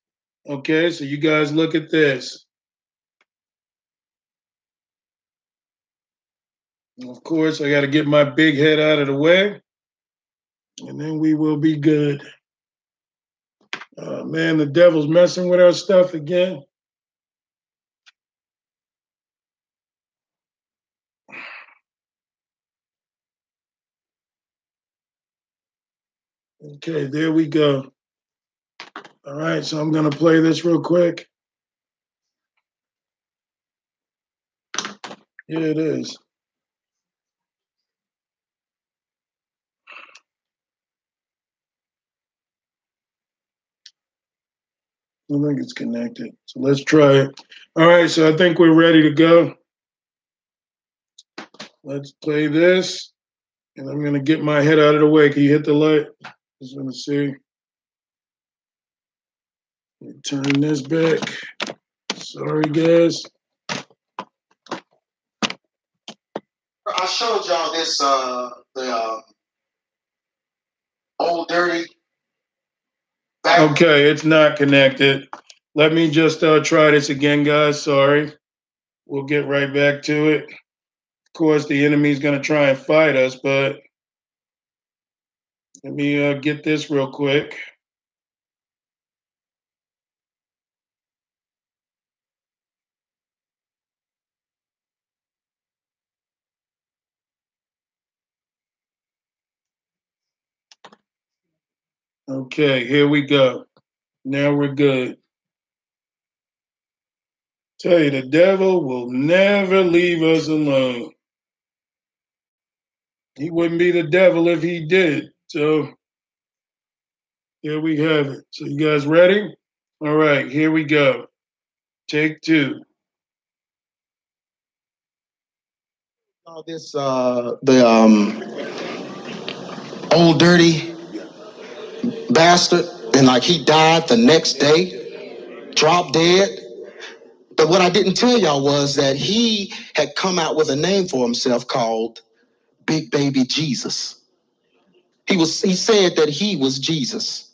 Okay, so you guys look at this. Of course, I got to get my big head out of the way, and then we will be good. Uh, man, the devil's messing with our stuff again. Okay, there we go. All right, so I'm going to play this real quick. Here it is. I think it's connected. So let's try it. All right, so I think we're ready to go. Let's play this. And I'm going to get my head out of the way. Can you hit the light? Just want to see. Turn this back. Sorry, guys.
I showed y'all this uh the uh, old dirty. Back.
Okay, it's not connected. Let me just uh, try this again, guys. Sorry. We'll get right back to it. Of course, the enemy's going to try and fight us, but let me uh, get this real quick. Okay, here we go. Now we're good. Tell you, the devil will never leave us alone. He wouldn't be the devil if he did. So here we have it. So you guys ready? All right, here we go. Take two.
All this uh the um old dirty bastard, and like he died the next day, dropped dead. But what I didn't tell y'all was that he had come out with a name for himself called Big Baby Jesus. He was he said that he was Jesus.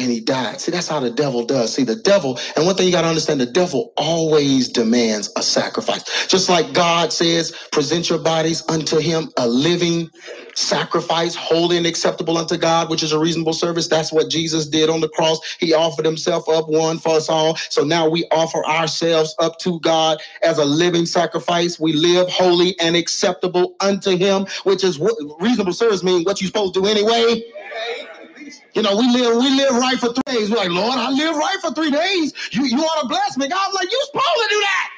And he died. See, that's how the devil does. See, the devil, and one thing you got to understand the devil always demands a sacrifice. Just like God says, present your bodies unto him a living sacrifice, holy and acceptable unto God, which is a reasonable service. That's what Jesus did on the cross. He offered himself up one for us all. So now we offer ourselves up to God as a living sacrifice. We live holy and acceptable unto him, which is what reasonable service means what you're supposed to do anyway. You know, we live we live right for three days. We're like, Lord, I live right for three days. You you want to bless me? God's like, you're supposed to do that.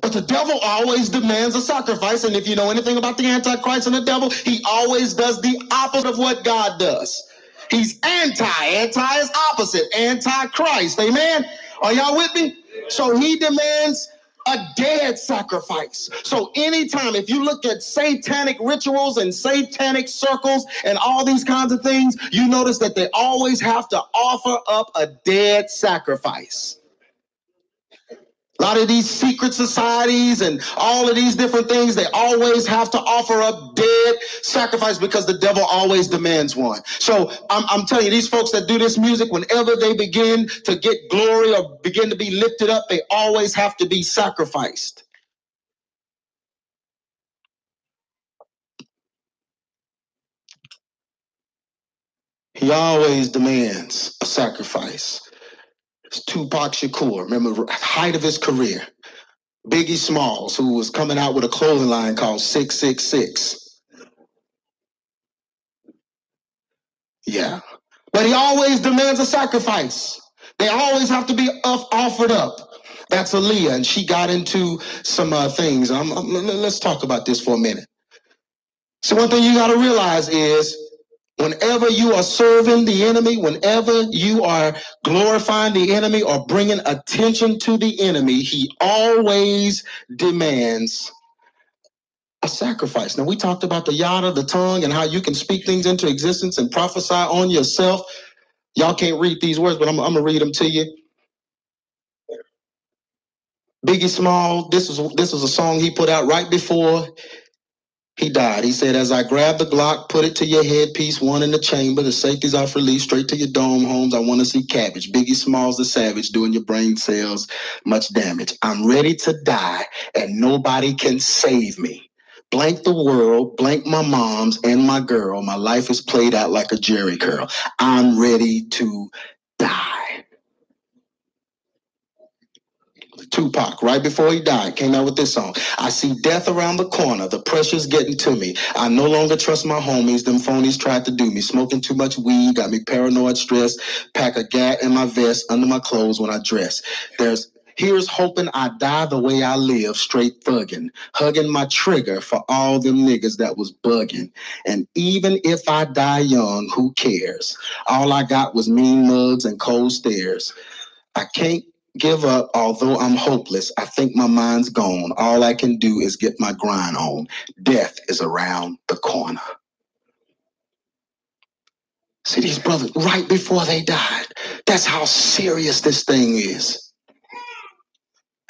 But the devil always demands a sacrifice. And if you know anything about the Antichrist and the devil, he always does the opposite of what God does. He's anti. Anti is opposite. Anti-Christ. Amen. Are y'all with me? So he demands a dead sacrifice. So anytime, if you look at satanic rituals and satanic circles and all these kinds of things, you notice that they always have to offer up a dead sacrifice. A lot of these secret societies and all of these different things, they always have to offer up dead sacrifice because the devil always demands one. So I'm, I'm telling you, these folks that do this music, whenever they begin to get glory or begin to be lifted up, they always have to be sacrificed. He always demands a sacrifice. Tupac Shakur, remember, height of his career. Biggie Smalls, who was coming out with a clothing line called 666. Yeah. But he always demands a sacrifice. They always have to be offered up. That's Aaliyah, and she got into some uh, things. I'm, I'm, let's talk about this for a minute. So one thing you got to realize is Whenever you are serving the enemy, whenever you are glorifying the enemy or bringing attention to the enemy, he always demands a sacrifice. Now, we talked about the yada, the tongue, and how you can speak things into existence and prophesy on yourself. Y'all can't read these words, but I'm, I'm going to read them to you. Biggie Small, this was this was a song he put out right before He died. He said, as I grab the Glock, put it to your headpiece, one in the chamber, the safety's off release, straight to your dome homes. I want to see cabbage. Biggie Smalls, the savage, doing your brain cells much damage. I'm ready to die, and nobody can save me. Blank the world, blank my moms and my girl. My life is played out like a Jheri curl. I'm ready to die. Tupac, right before he died, came out with this song. I see death around the corner. The pressure's getting to me. I no longer trust my homies. Them phonies tried to do me. Smoking too much weed got me paranoid, stressed. Pack a gat in my vest under my clothes when I dress. There's Here's hoping I die the way I live, straight thugging, hugging my trigger for all them niggas that was bugging. And even if I die young, who cares? All I got was mean mugs and cold stares. I can't give up, although I'm hopeless. I think my mind's gone. All I can do is get my grind on. Death is around the corner. See, these brothers, right before they died, that's how serious this thing is.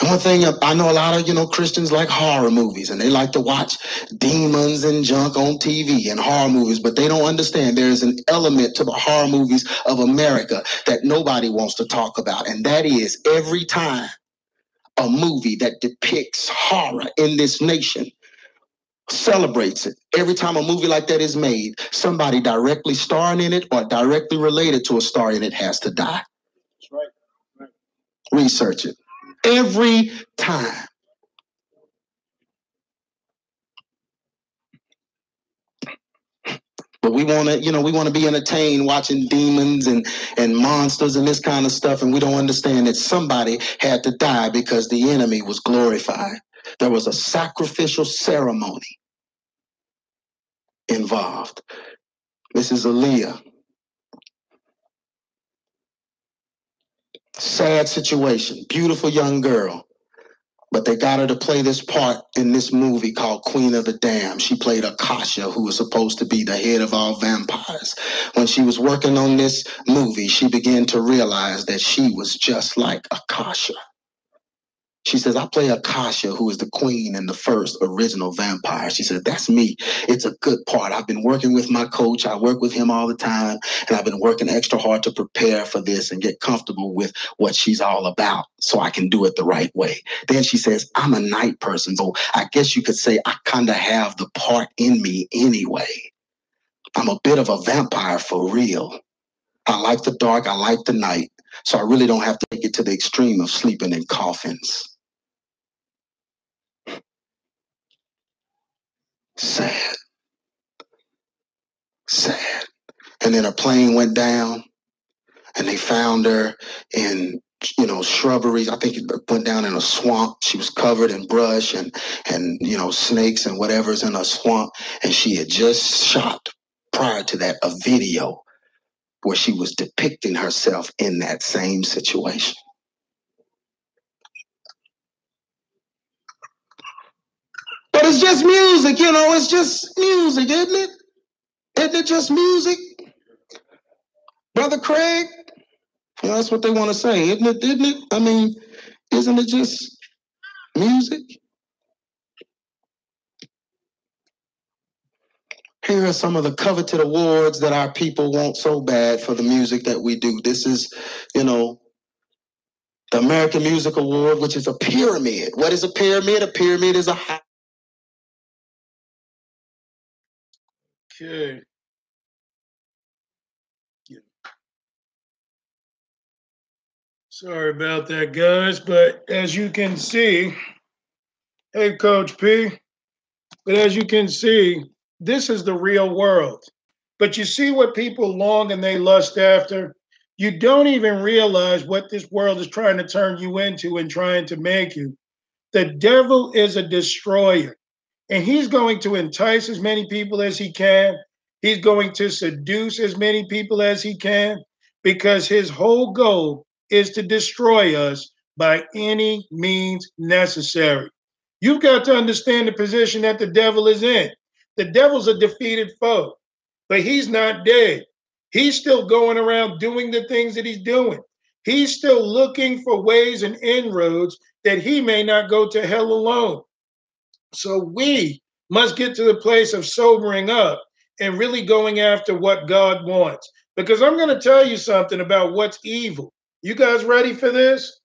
And one thing I know a lot of you know Christians like horror movies and they like to watch demons and junk on TV and horror movies, but they don't understand there is an element to the horror movies of America that nobody wants to talk about, and that is every time a movie that depicts horror in this nation celebrates it. Every time a movie like that is made, somebody directly starring in it or directly related to a star in it has to die. That's right. right. Research it every time. But we want to, you know, we want to be entertained watching demons and, and monsters and this kind of stuff. And we don't understand that somebody had to die because the enemy was glorified. There was a sacrificial ceremony involved. Mrs. Aaliyah Sad situation. Beautiful young girl. But they got her to play this part in this movie called Queen of the Damned. She played Akasha, who was supposed to be the head of all vampires. When she was working on this movie, she began to realize that she was just like Akasha. She says, I play Akasha, who is the queen and the first original vampire. She said, That's me. It's a good part. I've been working with my coach. I work with him all the time. And I've been working extra hard to prepare for this and get comfortable with what she's all about so I can do it the right way. Then she says, I'm a night person. So I guess you could say I kind of have the part in me anyway. I'm a bit of a vampire for real. I like the dark. I like the night. So I really don't have to take it to the extreme of sleeping in coffins. Sad. Sad. And then a plane went down and they found her in you know shrubberies i think it went down in a swamp she was covered in brush and and you know snakes and whatever's in a swamp and she had just shot prior to that a video where she was depicting herself in that same situation But it's just music, you know, it's just music, isn't it? Isn't it just music? Brother Craig? That's what they want to say, isn't it? Isn't it? I mean, isn't it just music? Here are some of the coveted awards that our people want so bad for the music that we do. This is, you know, the American Music Award, which is a pyramid. What is a pyramid? A pyramid is a high
Okay. Sorry about that, guys, but as you can see, hey, Coach P, but as you can see, this is the real world. But you see what people long and they lust after? You don't even realize what this world is trying to turn you into and trying to make you. The devil is a destroyer and he's going to entice as many people as he can. He's going to seduce as many people as he can because his whole goal is to destroy us by any means necessary. You've got to understand the position that the devil is in. The devil's a defeated foe, but he's not dead. He's still going around doing the things that he's doing. He's still looking for ways and inroads that he may not go to hell alone. So we must get to the place of sobering up and really going after what God wants. Because I'm going to tell you something about what's evil. You guys ready for this?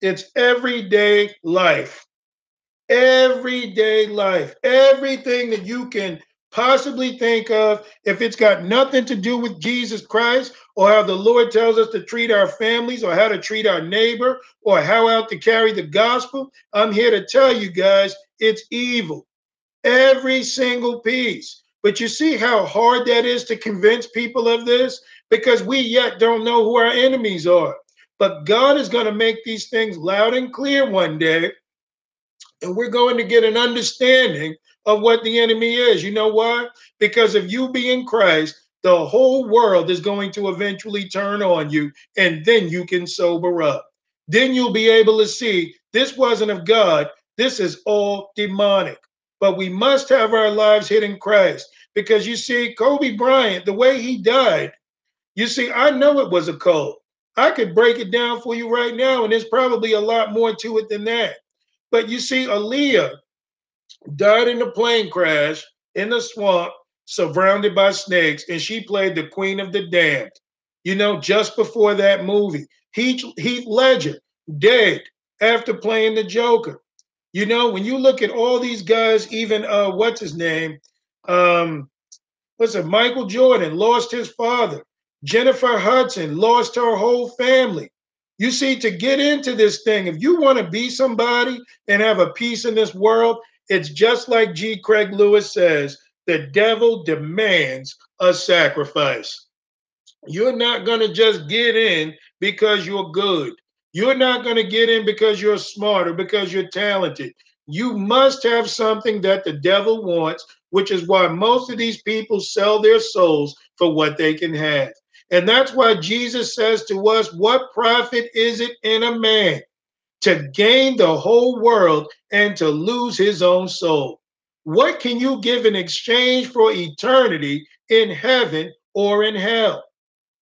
It's everyday life. Everyday life. Everything that you can possibly think of, if it's got nothing to do with Jesus Christ or how the Lord tells us to treat our families or how to treat our neighbor or how out to carry the gospel, I'm here to tell you guys it's evil. Every single piece. But you see how hard that is to convince people of this? Because we yet don't know who our enemies are. But God is going to make these things loud and clear one day. And we're going to get an understanding of what the enemy is. You know why? Because of you being Christ, the whole world is going to eventually turn on you, and then you can sober up. Then you'll be able to see this wasn't of God, this is all demonic. But we must have our lives hidden Christ because you see, Kobe Bryant, the way he died, you see, I know it was a cult. I could break it down for you right now, and there's probably a lot more to it than that. But you see, Aaliyah died in a plane crash in the swamp, surrounded by snakes, and she played the Queen of the Damned. You know, just before that movie, Heath, Heath Ledger dead after playing the Joker. You know, when you look at all these guys, even uh, what's his name? Um, what's it? Michael Jordan lost his father. Jennifer Hudson lost her whole family. You see, to get into this thing, if you want to be somebody and have a piece in this world, it's just like G. Craig Lewis says the devil demands a sacrifice. You're not going to just get in because you're good. You're not going to get in because you're smart or because you're talented. You must have something that the devil wants, which is why most of these people sell their souls for what they can have. And that's why Jesus says to us, What profit is it in a man to gain the whole world and to lose his own soul? What can you give in exchange for eternity in heaven or in hell?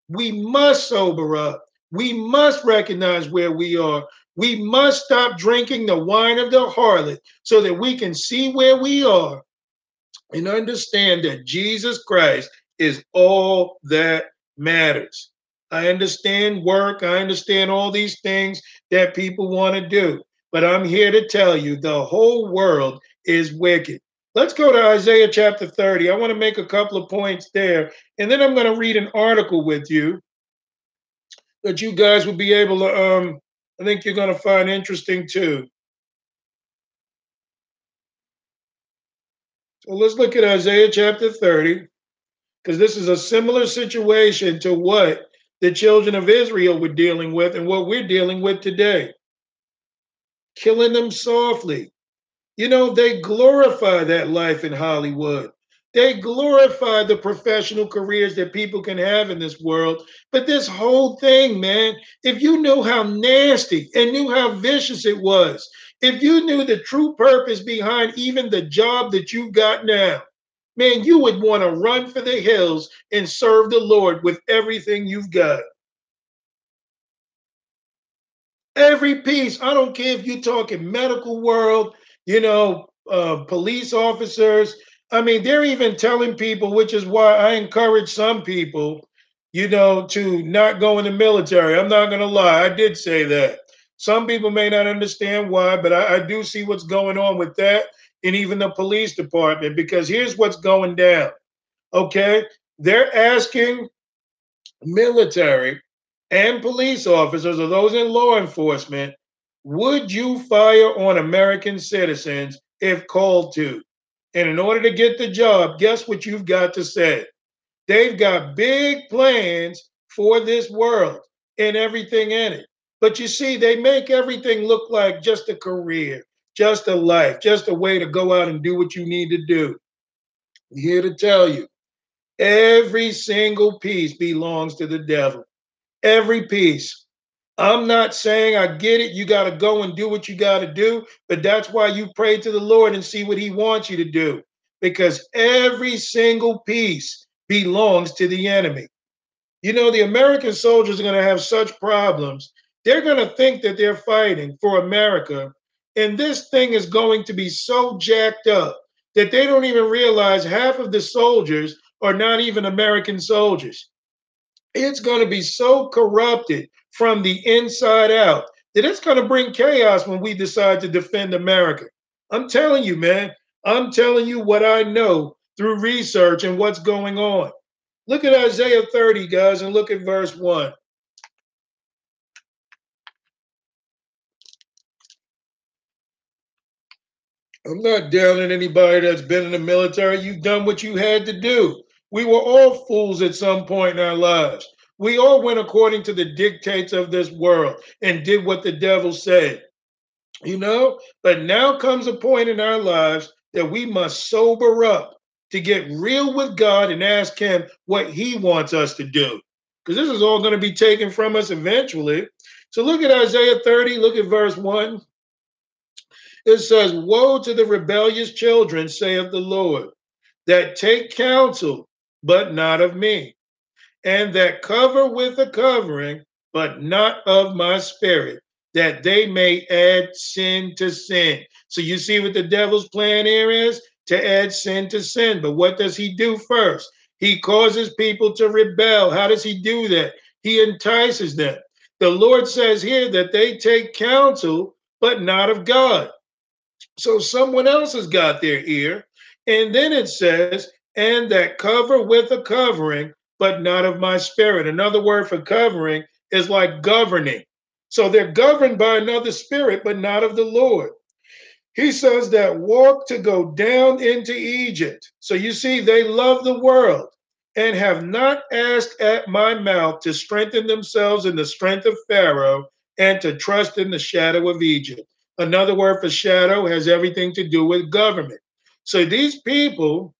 We must sober up. We must recognize where we are. We must stop drinking the wine of the harlot so that we can see where we are and understand that Jesus Christ is all that matters. I understand work. I understand all these things that people want to do. But I'm here to tell you the whole world is wicked. Let's go to Isaiah chapter 30. I want to make a couple of points there. And then I'm going to read an article with you that you guys will be able to, um, I think you're going to find interesting too. So let's look at Isaiah chapter 30 because this is a similar situation to what the children of Israel were dealing with and what we're dealing with today. Killing them softly. You know, they glorify that life in Hollywood. They glorify the professional careers that people can have in this world. But this whole thing, man, if you knew how nasty and knew how vicious it was, if you knew the true purpose behind even the job that you got now, man, you would want to run for the hills and serve the Lord with everything you've got. Every piece, I don't care if you're talking medical world, you know, uh, police officers. I mean, they're even telling people, which is why I encourage some people, you know, to not go in the military. I'm not going to lie. I did say that. Some people may not understand why, but I, I do see what's going on with that and even the police department because here's what's going down. Okay. They're asking military and police officers or those in law enforcement would you fire on American citizens if called to? And in order to get the job, guess what you've got to say? They've got big plans for this world and everything in it. But you see, they make everything look like just a career just a life, just a way to go out and do what you need to do. I'm here to tell you every single piece belongs to the devil. Every piece. I'm not saying I get it. You got to go and do what you got to do, but that's why you pray to the Lord and see what He wants you to do because every single piece belongs to the enemy. You know, the American soldiers are going to have such problems. They're going to think that they're fighting for America and this thing is going to be so jacked up that they don't even realize half of the soldiers are not even American soldiers. It's going to be so corrupted from the inside out that it's going to bring chaos when we decide to defend America. I'm telling you, man, I'm telling you what I know through research and what's going on. Look at Isaiah 30, guys, and look at verse 1. I'm not down on anybody that's been in the military. You've done what you had to do. We were all fools at some point in our lives. We all went according to the dictates of this world and did what the devil said. You know, but now comes a point in our lives that we must sober up to get real with God and ask Him what He wants us to do. Because this is all going to be taken from us eventually. So look at Isaiah 30, look at verse 1. It says, Woe to the rebellious children, saith the Lord, that take counsel, but not of me, and that cover with a covering, but not of my spirit, that they may add sin to sin. So you see what the devil's plan here is? To add sin to sin. But what does he do first? He causes people to rebel. How does he do that? He entices them. The Lord says here that they take counsel, but not of God. So someone else has got their ear. And then it says, and that cover with a covering, but not of my spirit. Another word for covering is like governing. So they're governed by another spirit, but not of the Lord. He says that walk to go down into Egypt. So you see, they love the world and have not asked at my mouth to strengthen themselves in the strength of Pharaoh and to trust in the shadow of Egypt. Another word for shadow has everything to do with government. So these people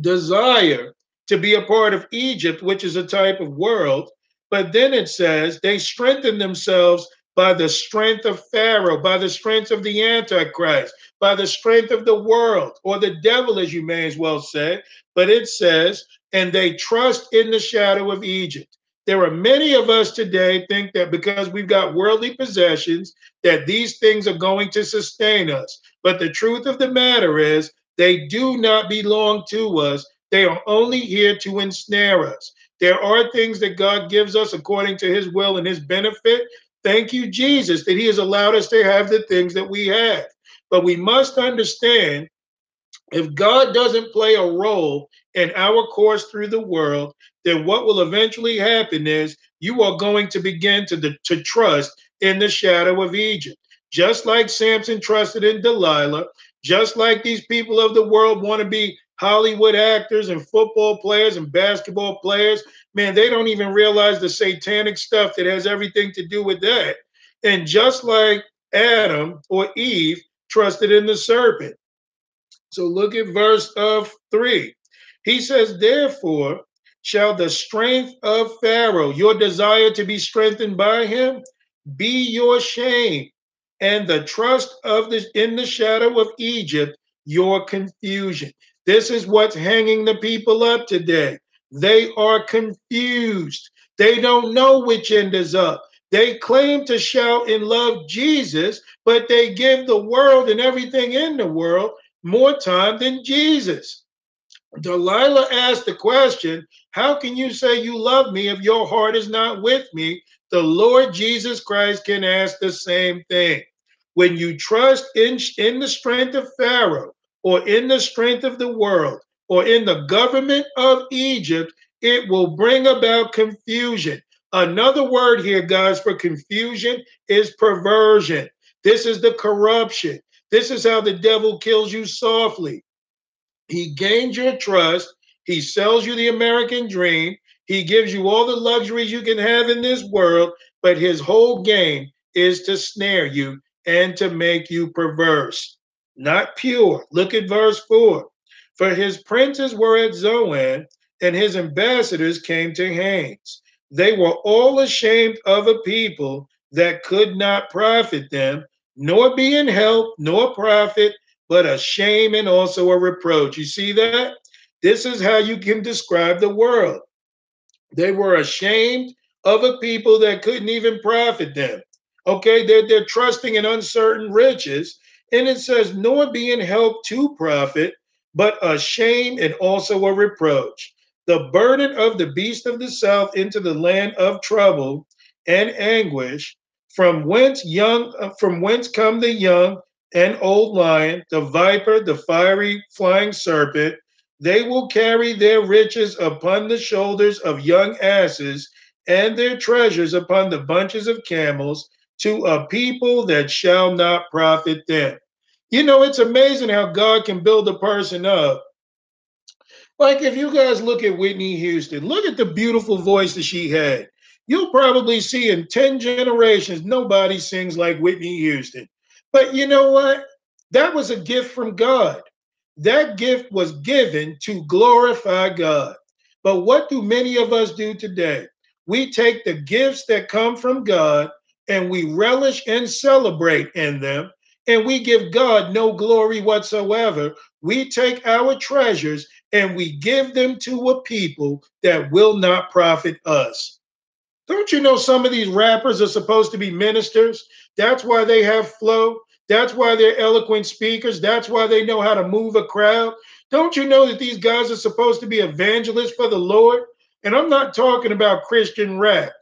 desire to be a part of Egypt, which is a type of world. But then it says they strengthen themselves by the strength of Pharaoh, by the strength of the Antichrist, by the strength of the world, or the devil, as you may as well say. But it says, and they trust in the shadow of Egypt. There are many of us today think that because we've got worldly possessions, that these things are going to sustain us. But the truth of the matter is, they do not belong to us. They are only here to ensnare us. There are things that God gives us according to his will and his benefit. Thank you, Jesus, that he has allowed us to have the things that we have. But we must understand if God doesn't play a role in our course through the world, then what will eventually happen is you are going to begin to, to trust in the shadow of Egypt. Just like Samson trusted in Delilah, just like these people of the world want to be Hollywood actors and football players and basketball players, man, they don't even realize the satanic stuff that has everything to do with that. And just like Adam or Eve trusted in the serpent. So look at verse of three. He says, Therefore, shall the strength of Pharaoh, your desire to be strengthened by him, be your shame, and the trust of the in the shadow of Egypt, your confusion. This is what's hanging the people up today. They are confused. They don't know which end is up. They claim to shout and love Jesus, but they give the world and everything in the world more time than Jesus. Delilah asked the question, How can you say you love me if your heart is not with me? The Lord Jesus Christ can ask the same thing. When you trust in, in the strength of Pharaoh, or in the strength of the world, or in the government of Egypt, it will bring about confusion. Another word here, guys, for confusion is perversion. This is the corruption. This is how the devil kills you softly. He gains your trust. He sells you the American dream. He gives you all the luxuries you can have in this world, but his whole game is to snare you and to make you perverse, not pure. Look at verse 4. For his princes were at Zoan, and his ambassadors came to Hanes. They were all ashamed of a people that could not profit them, nor be in help, nor profit, but a shame and also a reproach. You see that? This is how you can describe the world. They were ashamed of a people that couldn't even profit them. Okay, they're, they're trusting in uncertain riches. And it says, nor being helped to profit, but a shame and also a reproach. The burden of the beast of the south into the land of trouble and anguish, from whence young, uh, from whence come the young and old lion, the viper, the fiery flying serpent. They will carry their riches upon the shoulders of young asses and their treasures upon the bunches of camels to a people that shall not profit them. You know, it's amazing how God can build a person up. Like if you guys look at Whitney Houston, look at the beautiful voice that she had. You'll probably see in 10 generations, nobody sings like Whitney Houston. But you know what? That was a gift from God. That gift was given to glorify God. But what do many of us do today? We take the gifts that come from God and we relish and celebrate in them, and we give God no glory whatsoever. We take our treasures and we give them to a people that will not profit us. Don't you know some of these rappers are supposed to be ministers? That's why they have flow. That's why they're eloquent speakers. That's why they know how to move a crowd. Don't you know that these guys are supposed to be evangelists for the Lord? And I'm not talking about Christian rap.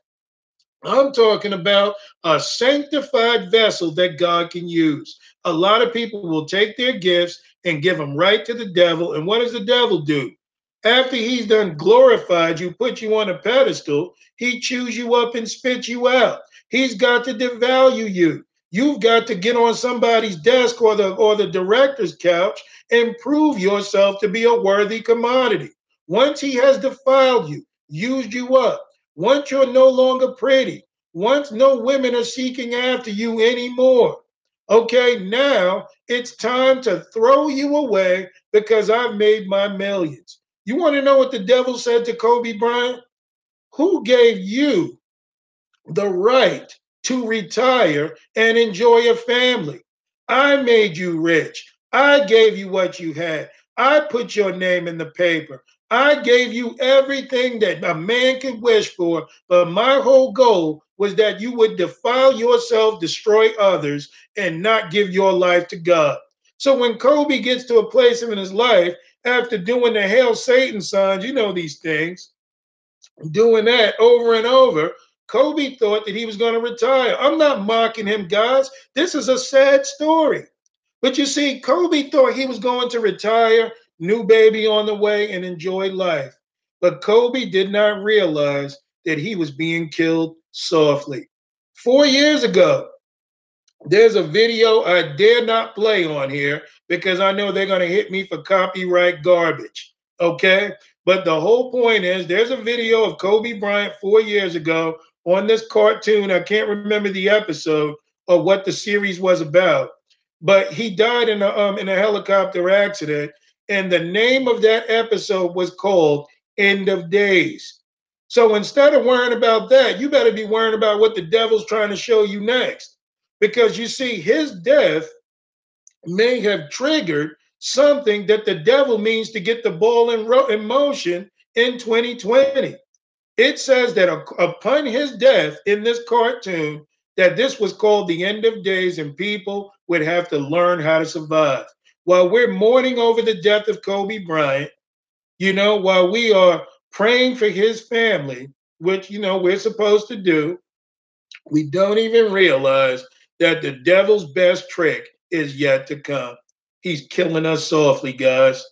I'm talking about a sanctified vessel that God can use. A lot of people will take their gifts and give them right to the devil. And what does the devil do? After he's done glorified you, put you on a pedestal, he chews you up and spits you out. He's got to devalue you. You've got to get on somebody's desk or the or the director's couch and prove yourself to be a worthy commodity. Once he has defiled you, used you up, once you're no longer pretty, once no women are seeking after you anymore, okay, now it's time to throw you away because I've made my millions. You want to know what the devil said to Kobe Bryant? Who gave you the right to retire and enjoy a family? I made you rich. I gave you what you had. I put your name in the paper. I gave you everything that a man could wish for, but my whole goal was that you would defile yourself, destroy others, and not give your life to God. So when Kobe gets to a place in his life after doing the Hail Satan signs, you know these things, doing that over and over, Kobe thought that he was going to retire. I'm not mocking him, guys. This is a sad story. But you see, Kobe thought he was going to retire new baby on the way, and enjoy life. But Kobe did not realize that he was being killed softly. Four years ago, there's a video I dare not play on here because I know they're going to hit me for copyright garbage. Okay. But the whole point is there's a video of Kobe Bryant four years ago on this cartoon. I can't remember the episode or what the series was about, but he died in a, um, in a helicopter accident and the name of that episode was called End of Days. So instead of worrying about that, you better be worrying about what the devil's trying to show you next. Because you see, his death may have triggered something that the devil means to get the ball in, ro- in motion in 2020. It says that upon his death in this cartoon, that this was called the end of days and people would have to learn how to survive while we're mourning over the death of Kobe Bryant, you know, while we are praying for his family, which, you know, we're supposed to do, we don't even realize that the devil's best trick is yet to come. He's killing us softly, guys.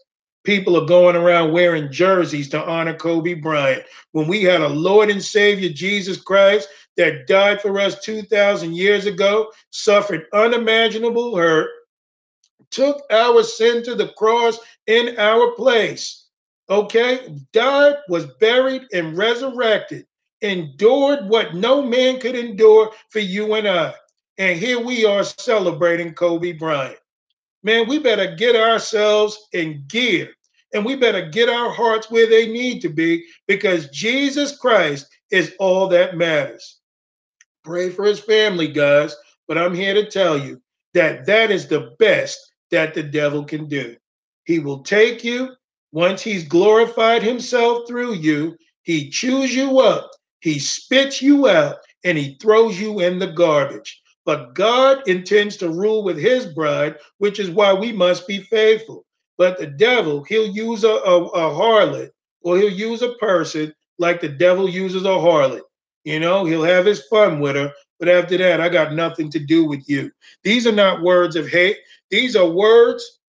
People are going around wearing jerseys to honor Kobe Bryant when we had a Lord and Savior, Jesus Christ, that died for us 2,000 years ago, suffered unimaginable hurt, took our sin to the cross in our place. Okay? Died, was buried, and resurrected. Endured what no man could endure for you and I. And here we are celebrating Kobe Bryant. Man, we better get ourselves in gear and we better get our hearts where they need to be because Jesus Christ is all that matters. Pray for his family, guys. But I'm here to tell you that that is the best that the devil can do. He will take you once he's glorified himself through you, he chews you up, he spits you out, and he throws you in the garbage. But God intends to rule with his bride, which is why we must be faithful. But the devil, he'll use a, a, a harlot or he'll use a person like the devil uses a harlot. You know, he'll have his fun with her, but after that, I got nothing to do with you. These are not words of hate. These are words,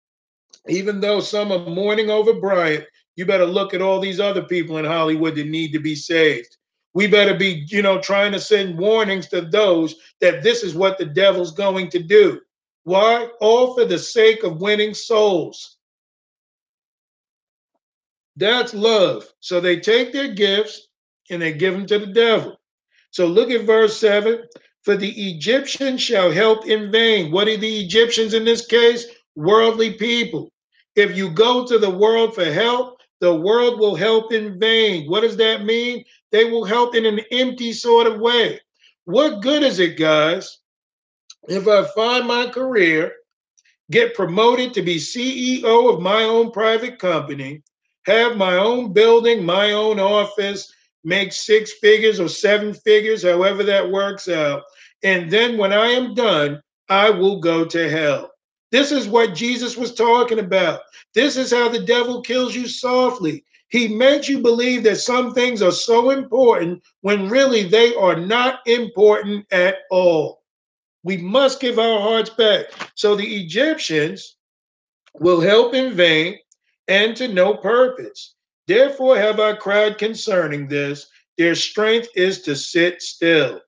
even though some are mourning over Bryant, you better look at all these other people in Hollywood that need to be saved. We better be, you know, trying to send warnings to those that this is what the devil's going to do. Why? All for the sake of winning souls. That's love. So they take their gifts and they give them to the devil. So look at verse 7 For the Egyptians shall help in vain. What are the Egyptians in this case? Worldly people. If you go to the world for help, the world will help in vain. What does that mean? They will help in an empty sort of way. What good is it, guys, if I find my career, get promoted to be CEO of my own private company, have my own building, my own office, make six figures or seven figures, however that works out. And then when I am done, I will go to hell. This is what Jesus was talking about. This is how the devil kills you softly. He makes you believe that some things are so important when really they are not important at all. We must give our hearts back. So the Egyptians will help in vain and to no purpose. Therefore have I cried concerning this. Their strength is to sit still.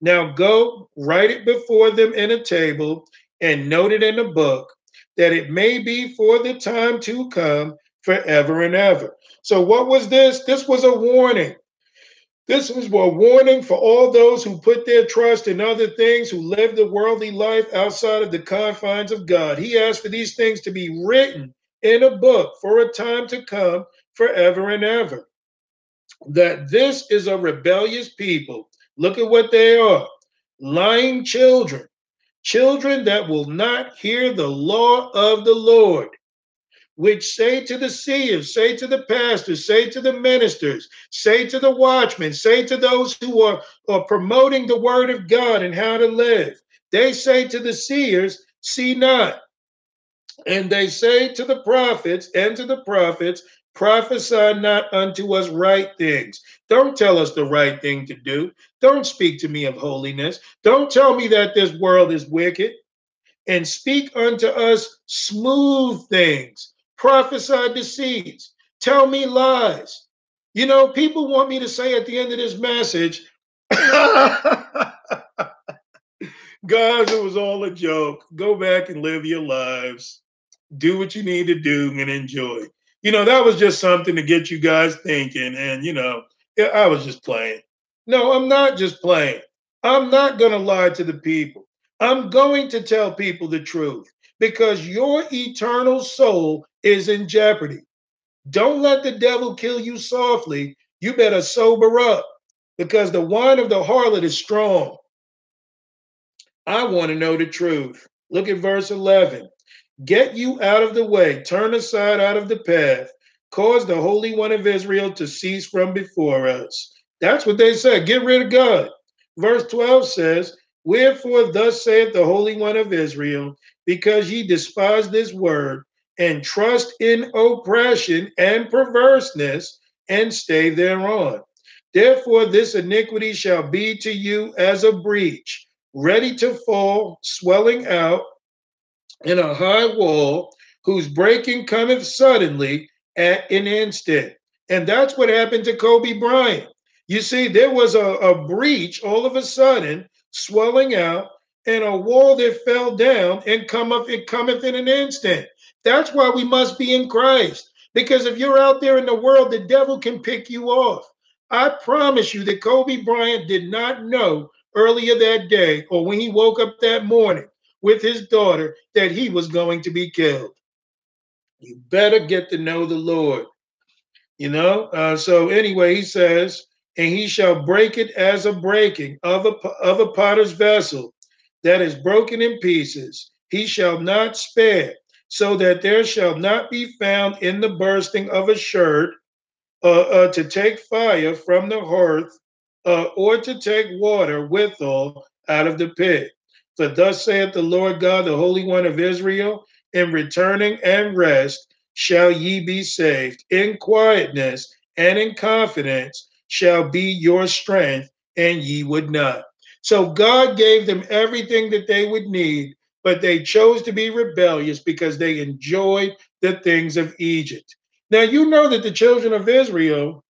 Now go, write it before them in a table, and note it in a book, that it may be for the time to come forever and ever. So, what was this? This was a warning. This was a warning for all those who put their trust in other things, who live the worldly life outside of the confines of God. He asked for these things to be written in a book for a time to come forever and ever. That this is a rebellious people. Look at what they are lying children, children that will not hear the law of the Lord, which say to the seers, say to the pastors, say to the ministers, say to the watchmen, say to those who are, are promoting the word of God and how to live. They say to the seers, see not and they say to the prophets and to the prophets, prophesy not unto us right things. Don't tell us the right thing to do. Don't speak to me of holiness. Don't tell me that this world is wicked. And speak unto us smooth things. Prophesy deceits. Tell me lies. You know, people want me to say at the end of this message, guys, it was all a joke. Go back and live your lives do what you need to do and enjoy. You know, that was just something to get you guys thinking. And, you know, I was just playing. No, I'm not just playing. I'm not going to lie to the people. I'm going to tell people the truth because your eternal soul is in jeopardy. Don't let the devil kill you softly. You better sober up because the wine of the harlot is strong. I want to know the truth. Look at verse 11. Get you out of the way, turn aside out of the path, cause the Holy One of Israel to cease from before us. That's what they said. Get rid of God. Verse 12 says, Wherefore, thus saith the Holy One of Israel, because ye despise this word and trust in oppression and perverseness and stay thereon. Therefore, this iniquity shall be to you as a breach, ready to fall, swelling out in a high wall, whose breaking cometh suddenly at an instant. And that's what happened to Kobe Bryant. You see, there was a, a breach all of a sudden, swelling out, and a wall that fell down and cometh, it cometh in an instant. That's why we must be in Christ. Because if you're out there in the world, the devil can pick you off. I promise you that Kobe Bryant did not know earlier that day or when he woke up that morning with his daughter that he was going to be killed. You better get to know the Lord. You know, uh, so anyway, he says, and he shall break it as a breaking of a of a potter's vessel that is broken in pieces. He shall not spare, so that there shall not be found in the bursting of a sherd uh, uh, to take fire from the hearth, uh, or to take water withal out of the pit. For thus saith the Lord God, the Holy One of Israel, in returning and rest shall ye be saved. In quietness and in confidence shall be your strength, and ye would not. So God gave them everything that they would need, but they chose to be rebellious because they enjoyed the things of Egypt. Now, you know that the children of Israel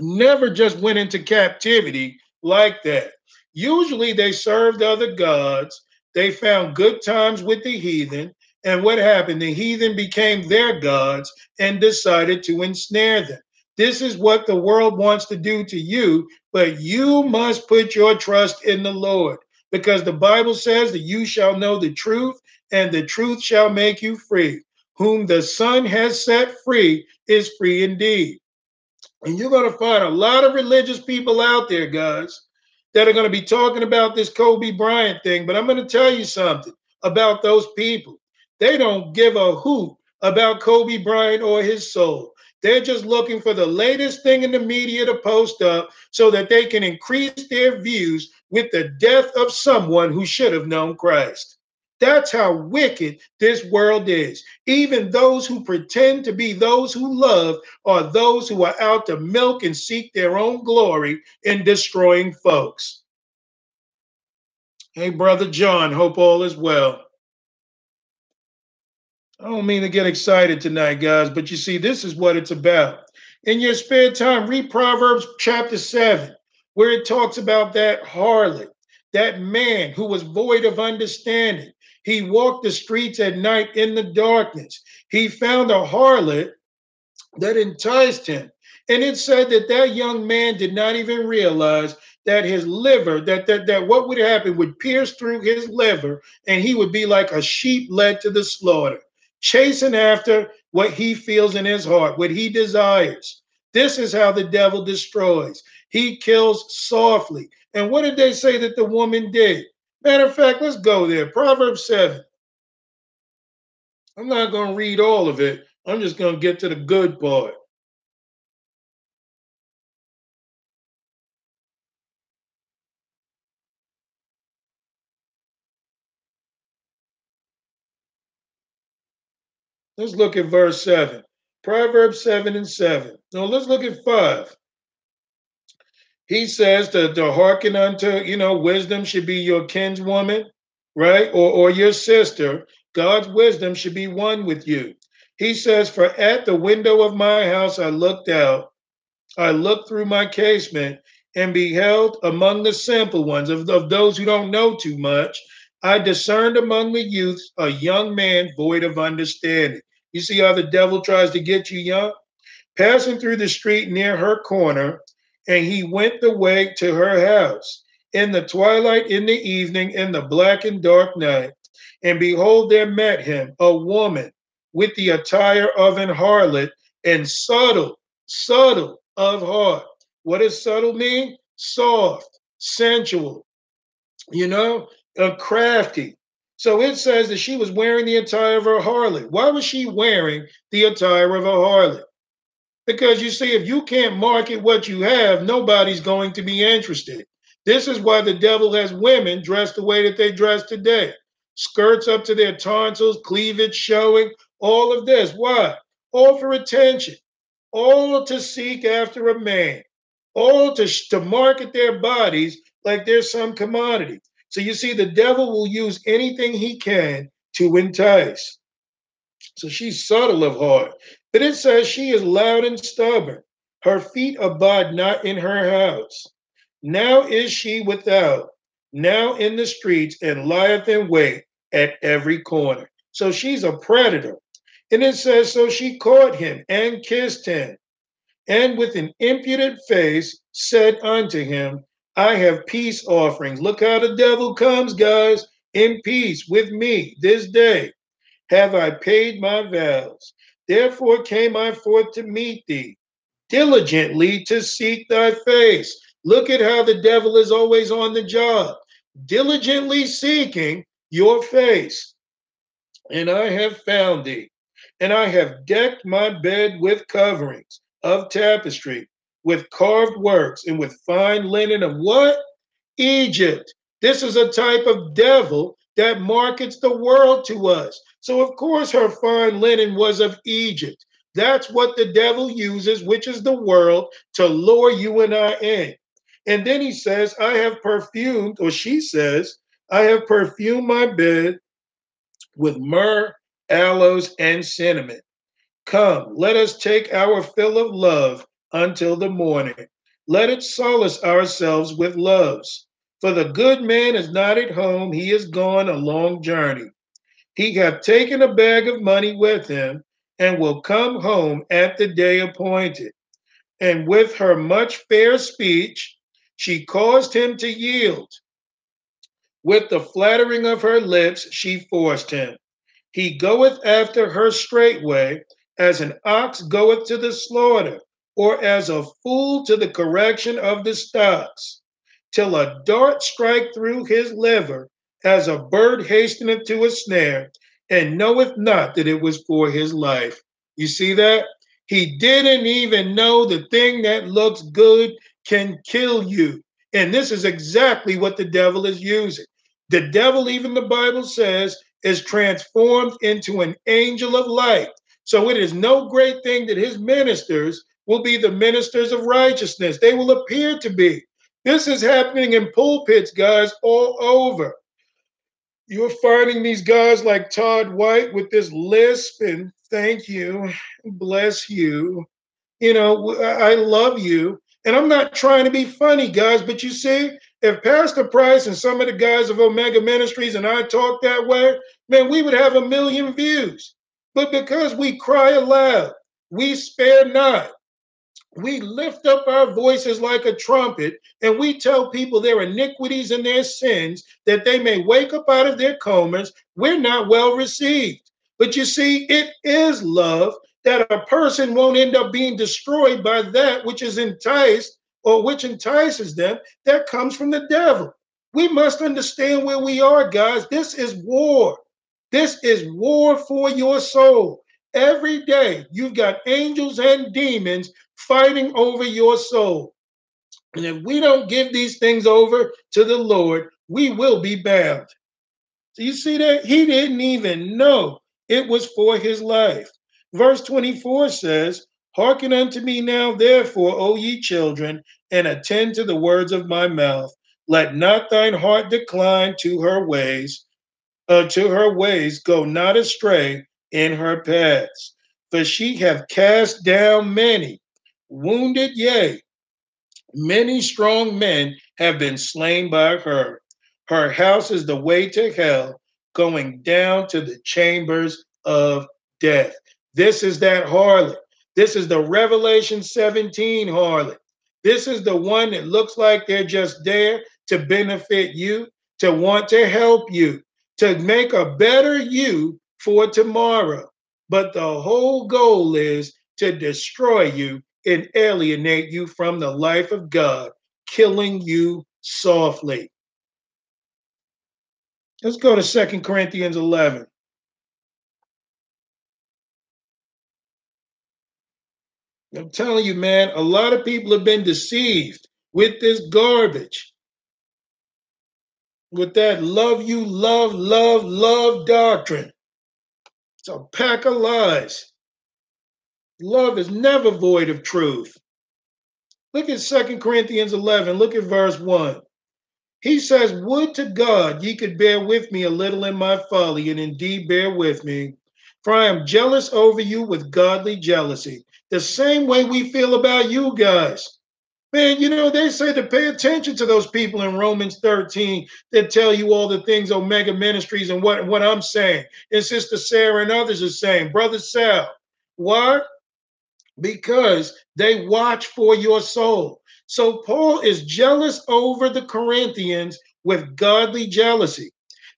never just went into captivity like that. Usually they served other gods, they found good times with the heathen, and what happened? The heathen became their gods and decided to ensnare them. This is what the world wants to do to you, but you must put your trust in the Lord because the Bible says that you shall know the truth and the truth shall make you free. Whom the Son has set free is free indeed. And you're going to find a lot of religious people out there, guys, that are going to be talking about this Kobe Bryant thing. But I'm going to tell you something about those people. They don't give a hoot about Kobe Bryant or his soul. They're just looking for the latest thing in the media to post up so that they can increase their views with the death of someone who should have known Christ. That's how wicked this world is. Even those who pretend to be those who love are those who are out to milk and seek their own glory in destroying folks. Hey, Brother John, hope all is well. I don't mean to get excited tonight, guys, but you see, this is what it's about. In your spare time, read Proverbs chapter 7, where it talks about that harlot, that man who was void of understanding. He walked the streets at night in the darkness. He found a harlot that enticed him. And it said that that young man did not even realize that his liver, that, that, that what would happen would pierce through his liver and he would be like a sheep led to the slaughter chasing after what he feels in his heart, what he desires. This is how the devil destroys. He kills softly. And what did they say that the woman did? Matter of fact, let's go there. Proverbs 7. I'm not going to read all of it. I'm just going to get to the good part. Let's look at verse 7. Proverbs 7 and 7. Now let's look at 5. He says to, to hearken unto, you know, wisdom should be your kinswoman, right? Or, or your sister. God's wisdom should be one with you. He says, For at the window of my house I looked out, I looked through my casement and beheld among the simple ones, of, of those who don't know too much, I discerned among the youths a young man void of understanding. You see how the devil tries to get you young? Passing through the street near her corner, and he went the way to her house in the twilight, in the evening, in the black and dark night. And behold, there met him a woman with the attire of an harlot and subtle, subtle of heart. What does subtle mean? Soft, sensual, you know, uh, crafty, so it says that she was wearing the attire of a harlot. Why was she wearing the attire of a harlot? Because you see, if you can't market what you have, nobody's going to be interested. This is why the devil has women dressed the way that they dress today skirts up to their tonsils, cleavage showing, all of this. Why? All for attention, all to seek after a man, all to, to market their bodies like they're some commodity. So you see, the devil will use anything he can to entice. So she's subtle of heart. But it says she is loud and stubborn. Her feet abide not in her house. Now is she without, now in the streets, and lieth in wait at every corner. So she's a predator. And it says, So she caught him and kissed him, and with an impudent face said unto him, I have peace offerings. Look how the devil comes, guys, in peace with me this day. Have I paid my vows? Therefore came I forth to meet thee, diligently to seek thy face. Look at how the devil is always on the job, diligently seeking your face. And I have found thee, and I have decked my bed with coverings of tapestry with carved works and with fine linen of what? Egypt. This is a type of devil that markets the world to us. So, of course, her fine linen was of Egypt. That's what the devil uses, which is the world, to lure you and I in. And then he says, I have perfumed, or she says, I have perfumed my bed with myrrh, aloes, and cinnamon. Come, let us take our fill of love until the morning. Let it solace ourselves with loves. For the good man is not at home, he is gone a long journey. He hath taken a bag of money with him, and will come home at the day appointed. And with her much fair speech, she caused him to yield. With the flattering of her lips, she forced him. He goeth after her straightway, as an ox goeth to the slaughter, or as a fool to the correction of the stocks, till a dart strike through his liver, as a bird hasteneth to a snare, and knoweth not that it was for his life. You see that? He didn't even know the thing that looks good can kill you. And this is exactly what the devil is using. The devil, even the Bible says, is transformed into an angel of light. So it is no great thing that his ministers will be the ministers of righteousness. They will appear to be. This is happening in pulpits, guys, all over. You're finding these guys like Todd White with this lisp and thank you, bless you. You know, I love you. And I'm not trying to be funny, guys, but you see, if Pastor Price and some of the guys of Omega Ministries and I talk that way, man, we would have a million views. But because we cry aloud, we spare not, we lift up our voices like a trumpet and we tell people their iniquities and their sins that they may wake up out of their comas, we're not well received. But you see, it is love that a person won't end up being destroyed by that which is enticed or which entices them that comes from the devil. We must understand where we are, guys. This is war. This is war for your soul. Every day, you've got angels and demons fighting over your soul. And if we don't give these things over to the Lord, we will be bound. So you see that? He didn't even know it was for his life. Verse 24 says, Hearken unto me now, therefore, O ye children, and attend to the words of my mouth. Let not thine heart decline to her ways, uh, to her ways, go not astray in her paths. For she hath cast down many, wounded, yea, many strong men have been slain by her. Her house is the way to hell, going down to the chambers of death. This is that harlot. This is the Revelation 17 harlot. This is the one that looks like they're just there to benefit you, to want to help you, to make a better you for tomorrow. But the whole goal is to destroy you and alienate you from the life of God, killing you softly. Let's go to Second Corinthians 11. I'm telling you, man, a lot of people have been deceived with this garbage. With that love you, love, love, love doctrine. It's a pack of lies. Love is never void of truth. Look at Second Corinthians 11. Look at verse 1. He says, Would to God ye could bear with me a little in my folly, and indeed bear with me. For I am jealous over you with godly jealousy, the same way we feel about you guys. Man, you know, they say to pay attention to those people in Romans 13 that tell you all the things Omega Ministries and what, what I'm saying. And Sister Sarah and others are saying, Brother Sal. Why? Because they watch for your soul. So Paul is jealous over the Corinthians with godly jealousy.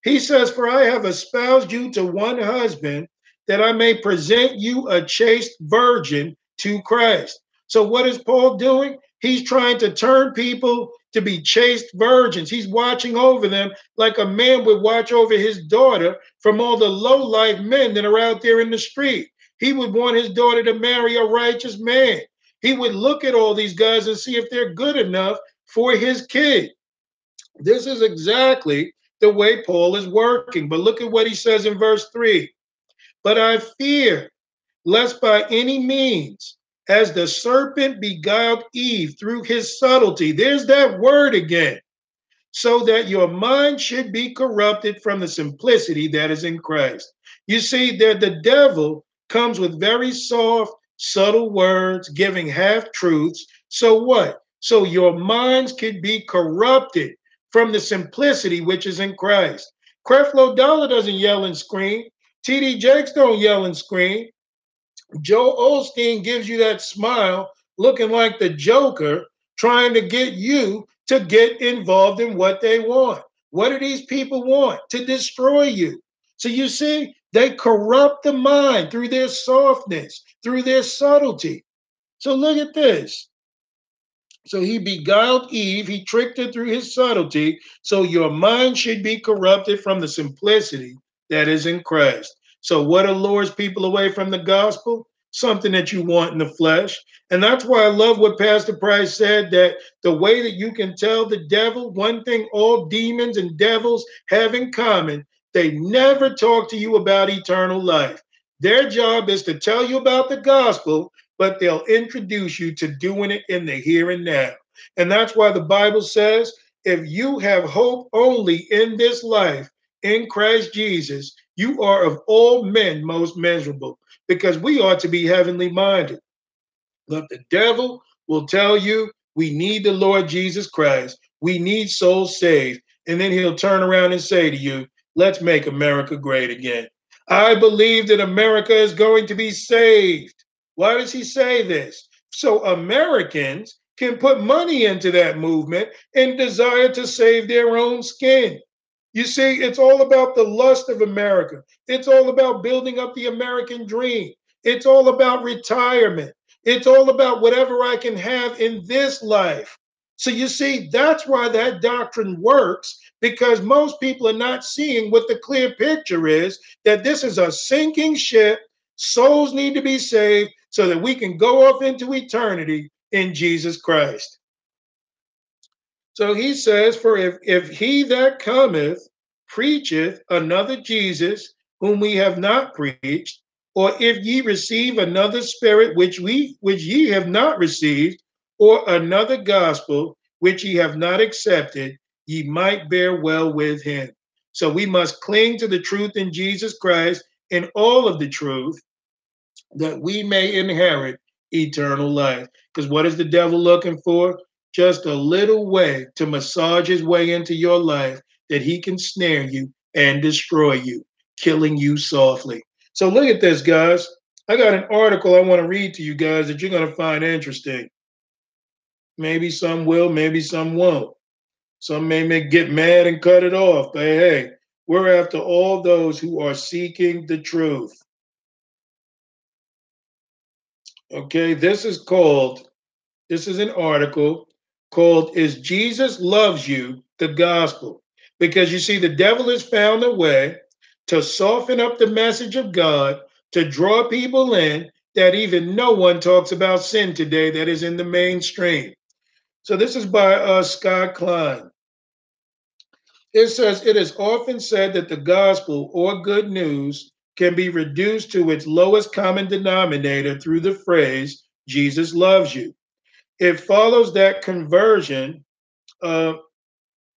He says, For I have espoused you to one husband, that I may present you a chaste virgin to Christ. So, what is Paul doing? He's trying to turn people to be chaste virgins. He's watching over them like a man would watch over his daughter from all the low life men that are out there in the street. He would want his daughter to marry a righteous man. He would look at all these guys and see if they're good enough for his kid. This is exactly the way Paul is working. But look at what he says in verse 3 But I fear lest by any means, as the serpent beguiled Eve through his subtlety, there's that word again, so that your mind should be corrupted from the simplicity that is in Christ. You see, that the devil comes with very soft, subtle words, giving half truths. So what? So your minds could be corrupted from the simplicity which is in Christ. Creflo Dollar doesn't yell and scream. TD Jakes don't yell and scream. Joel Osteen gives you that smile looking like the Joker trying to get you to get involved in what they want. What do these people want? To destroy you. So you see, they corrupt the mind through their softness, through their subtlety. So look at this. So he beguiled Eve, he tricked her through his subtlety. So your mind should be corrupted from the simplicity that is in Christ. So, what allures people away from the gospel? Something that you want in the flesh. And that's why I love what Pastor Price said that the way that you can tell the devil, one thing all demons and devils have in common, they never talk to you about eternal life. Their job is to tell you about the gospel, but they'll introduce you to doing it in the here and now. And that's why the Bible says if you have hope only in this life in Christ Jesus, you are of all men most miserable because we ought to be heavenly minded. But the devil will tell you we need the Lord Jesus Christ. We need souls saved. And then he'll turn around and say to you, let's make America great again. I believe that America is going to be saved. Why does he say this? So Americans can put money into that movement and desire to save their own skin. You see, it's all about the lust of America. It's all about building up the American dream. It's all about retirement. It's all about whatever I can have in this life. So you see, that's why that doctrine works because most people are not seeing what the clear picture is that this is a sinking ship. Souls need to be saved so that we can go off into eternity in Jesus Christ. So he says, For if, if he that cometh preacheth another Jesus whom we have not preached, or if ye receive another spirit which we which ye have not received, or another gospel which ye have not accepted, ye might bear well with him. So we must cling to the truth in Jesus Christ in all of the truth that we may inherit eternal life. Because what is the devil looking for? just a little way to massage his way into your life that he can snare you and destroy you, killing you softly. So look at this, guys. I got an article I want to read to you guys that you're going to find interesting. Maybe some will, maybe some won't. Some may make, get mad and cut it off, but hey, we're after all those who are seeking the truth. Okay, this is called, this is an article called Is Jesus Loves You the Gospel? Because you see, the devil has found a way to soften up the message of God to draw people in that even no one talks about sin today that is in the mainstream. So this is by uh, Scott Klein. It says, It is often said that the gospel or good news can be reduced to its lowest common denominator through the phrase, Jesus loves you it follows that conversion. Uh,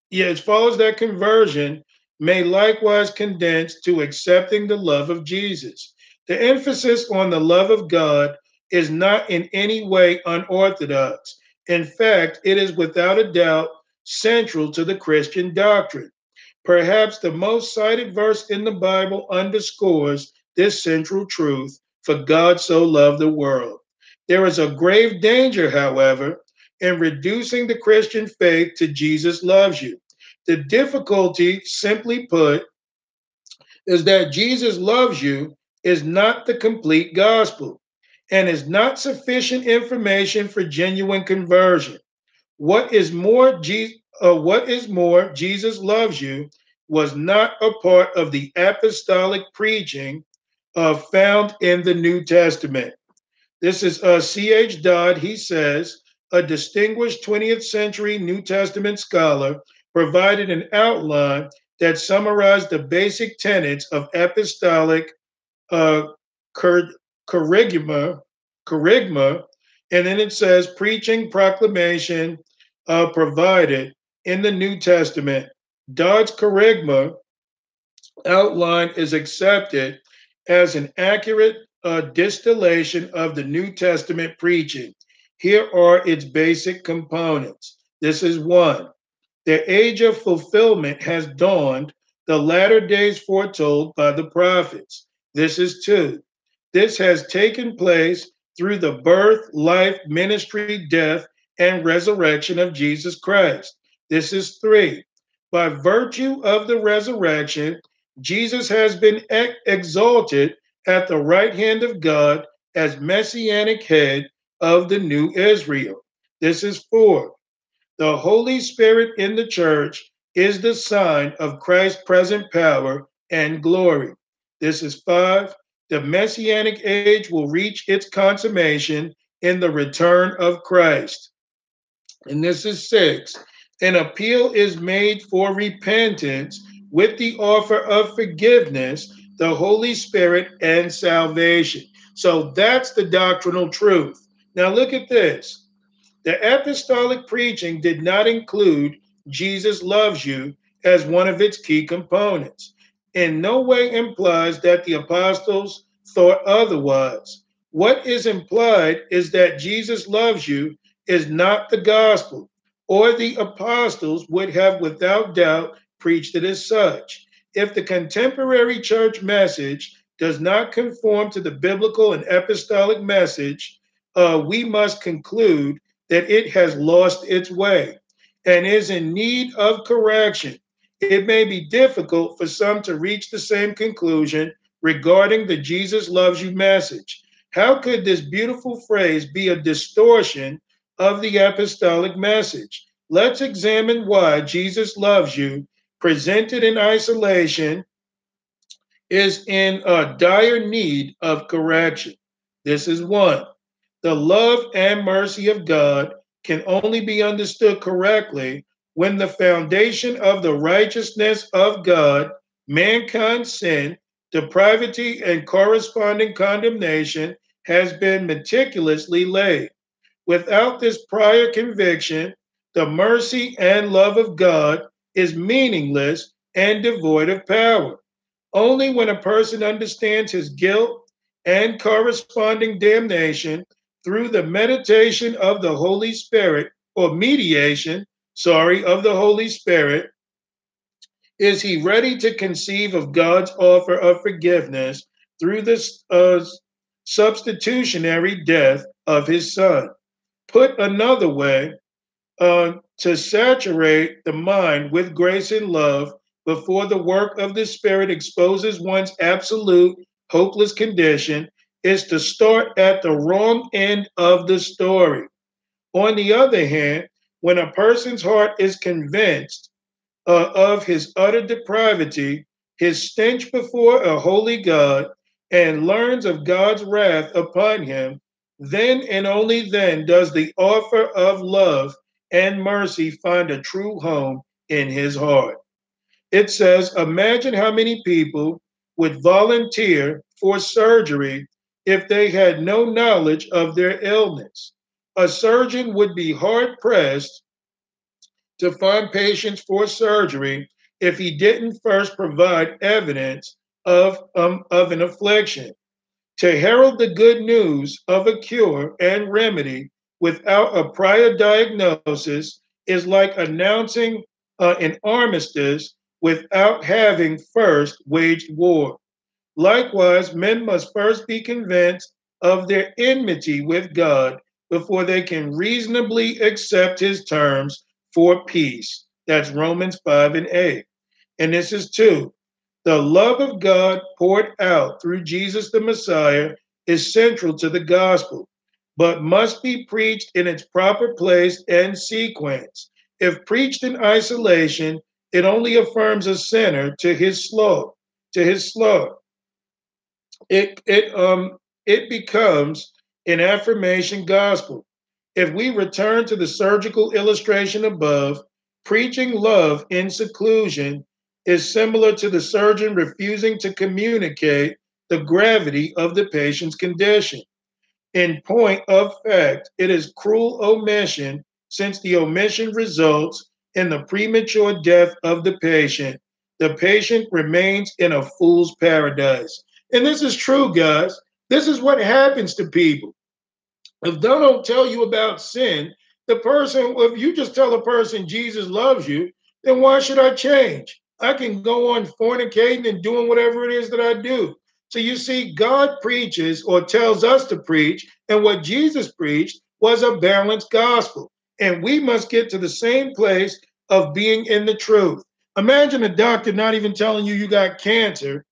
yeah, it follows that conversion may likewise condense to accepting the love of Jesus. The emphasis on the love of God is not in any way unorthodox. In fact, it is without a doubt central to the Christian doctrine. Perhaps the most cited verse in the Bible underscores this central truth for God so loved the world. There is a grave danger, however, in reducing the Christian faith to Jesus loves you. The difficulty, simply put, is that Jesus loves you is not the complete gospel and is not sufficient information for genuine conversion. What is more, uh, what is more, Jesus loves you was not a part of the apostolic preaching uh, found in the New Testament. This is uh, C.H. Dodd. He says, a distinguished 20th century New Testament scholar provided an outline that summarized the basic tenets of apostolic uh, and then it says preaching, proclamation uh, provided in the New Testament. Dodd's kerygma outline is accepted as an accurate uh, distillation of the New Testament preaching. Here are its basic components. This is one the age of fulfillment has dawned, the latter days foretold by the prophets. This is two. This has taken place through the birth, life, ministry, death, and resurrection of Jesus Christ. This is three. By virtue of the resurrection, Jesus has been ex- exalted at the right hand of God as messianic head of the new Israel. This is four. The Holy Spirit in the church is the sign of Christ's present power and glory. This is five. The messianic age will reach its consummation in the return of Christ. And this is six. An appeal is made for repentance with the offer of forgiveness, the Holy Spirit, and salvation. So that's the doctrinal truth. Now look at this. The apostolic preaching did not include Jesus loves you as one of its key components. In no way implies that the apostles thought otherwise. What is implied is that Jesus loves you is not the gospel, or the apostles would have without doubt preached it as such. If the contemporary church message does not conform to the biblical and apostolic message, uh, we must conclude that it has lost its way and is in need of correction. It may be difficult for some to reach the same conclusion regarding the Jesus loves you message. How could this beautiful phrase be a distortion of the apostolic message? Let's examine why Jesus loves you, presented in isolation, is in a dire need of correction. This is one. The love and mercy of God can only be understood correctly when the foundation of the righteousness of God, mankind's sin, depravity, and corresponding condemnation has been meticulously laid. Without this prior conviction, the mercy and love of God is meaningless and devoid of power. Only when a person understands his guilt and corresponding damnation through the meditation of the Holy Spirit, or mediation, sorry, of the Holy Spirit, is he ready to conceive of God's offer of forgiveness through the uh, substitutionary death of his Son? Put another way, uh, to saturate the mind with grace and love before the work of the Spirit exposes one's absolute hopeless condition is to start at the wrong end of the story. On the other hand, when a person's heart is convinced uh, of his utter depravity, his stench before a holy God, and learns of God's wrath upon him, then and only then does the offer of love and mercy find a true home in his heart. It says, Imagine how many people would volunteer for surgery if they had no knowledge of their illness. A surgeon would be hard pressed to find patients for surgery if he didn't first provide evidence of, um, of an affliction. To herald the good news of a cure and remedy without a prior diagnosis is like announcing uh, an armistice without having first waged war. Likewise, men must first be convinced of their enmity with God before they can reasonably accept his terms for peace. That's Romans 5 and 8. And this is two. The love of God poured out through Jesus the Messiah is central to the gospel, but must be preached in its proper place and sequence. If preached in isolation, it only affirms a sinner to his slow, to his slow it it um it becomes an affirmation gospel. If we return to the surgical illustration above, preaching love in seclusion is similar to the surgeon refusing to communicate the gravity of the patient's condition. In point of fact, it is cruel omission since the omission results in the premature death of the patient. The patient remains in a fool's paradise. And this is true, guys. This is what happens to people. If they don't tell you about sin, the person, if you just tell a person Jesus loves you, then why should I change? I can go on fornicating and doing whatever it is that I do. So you see, God preaches or tells us to preach, and what Jesus preached was a balanced gospel. And we must get to the same place of being in the truth. Imagine a doctor not even telling you you got cancer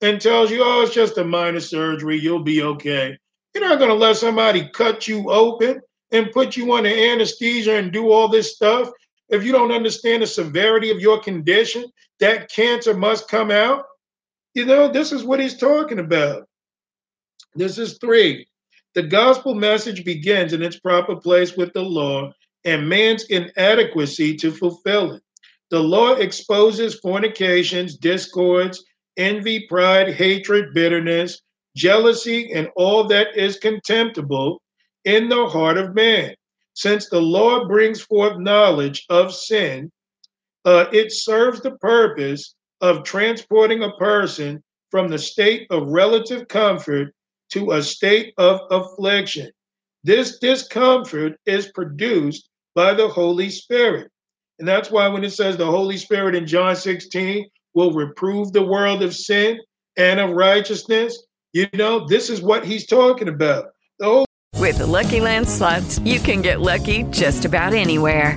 and tells you, oh, it's just a minor surgery, you'll be okay. You're not going to let somebody cut you open and put you under anesthesia and do all this stuff if you don't understand the severity of your condition. That cancer must come out. You know, this is what he's talking about. This is three. The gospel message begins in its proper place with the law and man's inadequacy to fulfill it. The law exposes fornications, discords, envy, pride, hatred, bitterness, jealousy, and all that is contemptible in the heart of man. Since the law brings forth knowledge of sin, uh, it serves the purpose of transporting a person from the state of relative comfort to a state of affliction. This discomfort is produced by the Holy Spirit. And that's why when it says the Holy Spirit in John 16 will reprove the world of sin and of righteousness, you know, this is what he's talking about.
The With the Lucky Land slots, you can get lucky just about anywhere.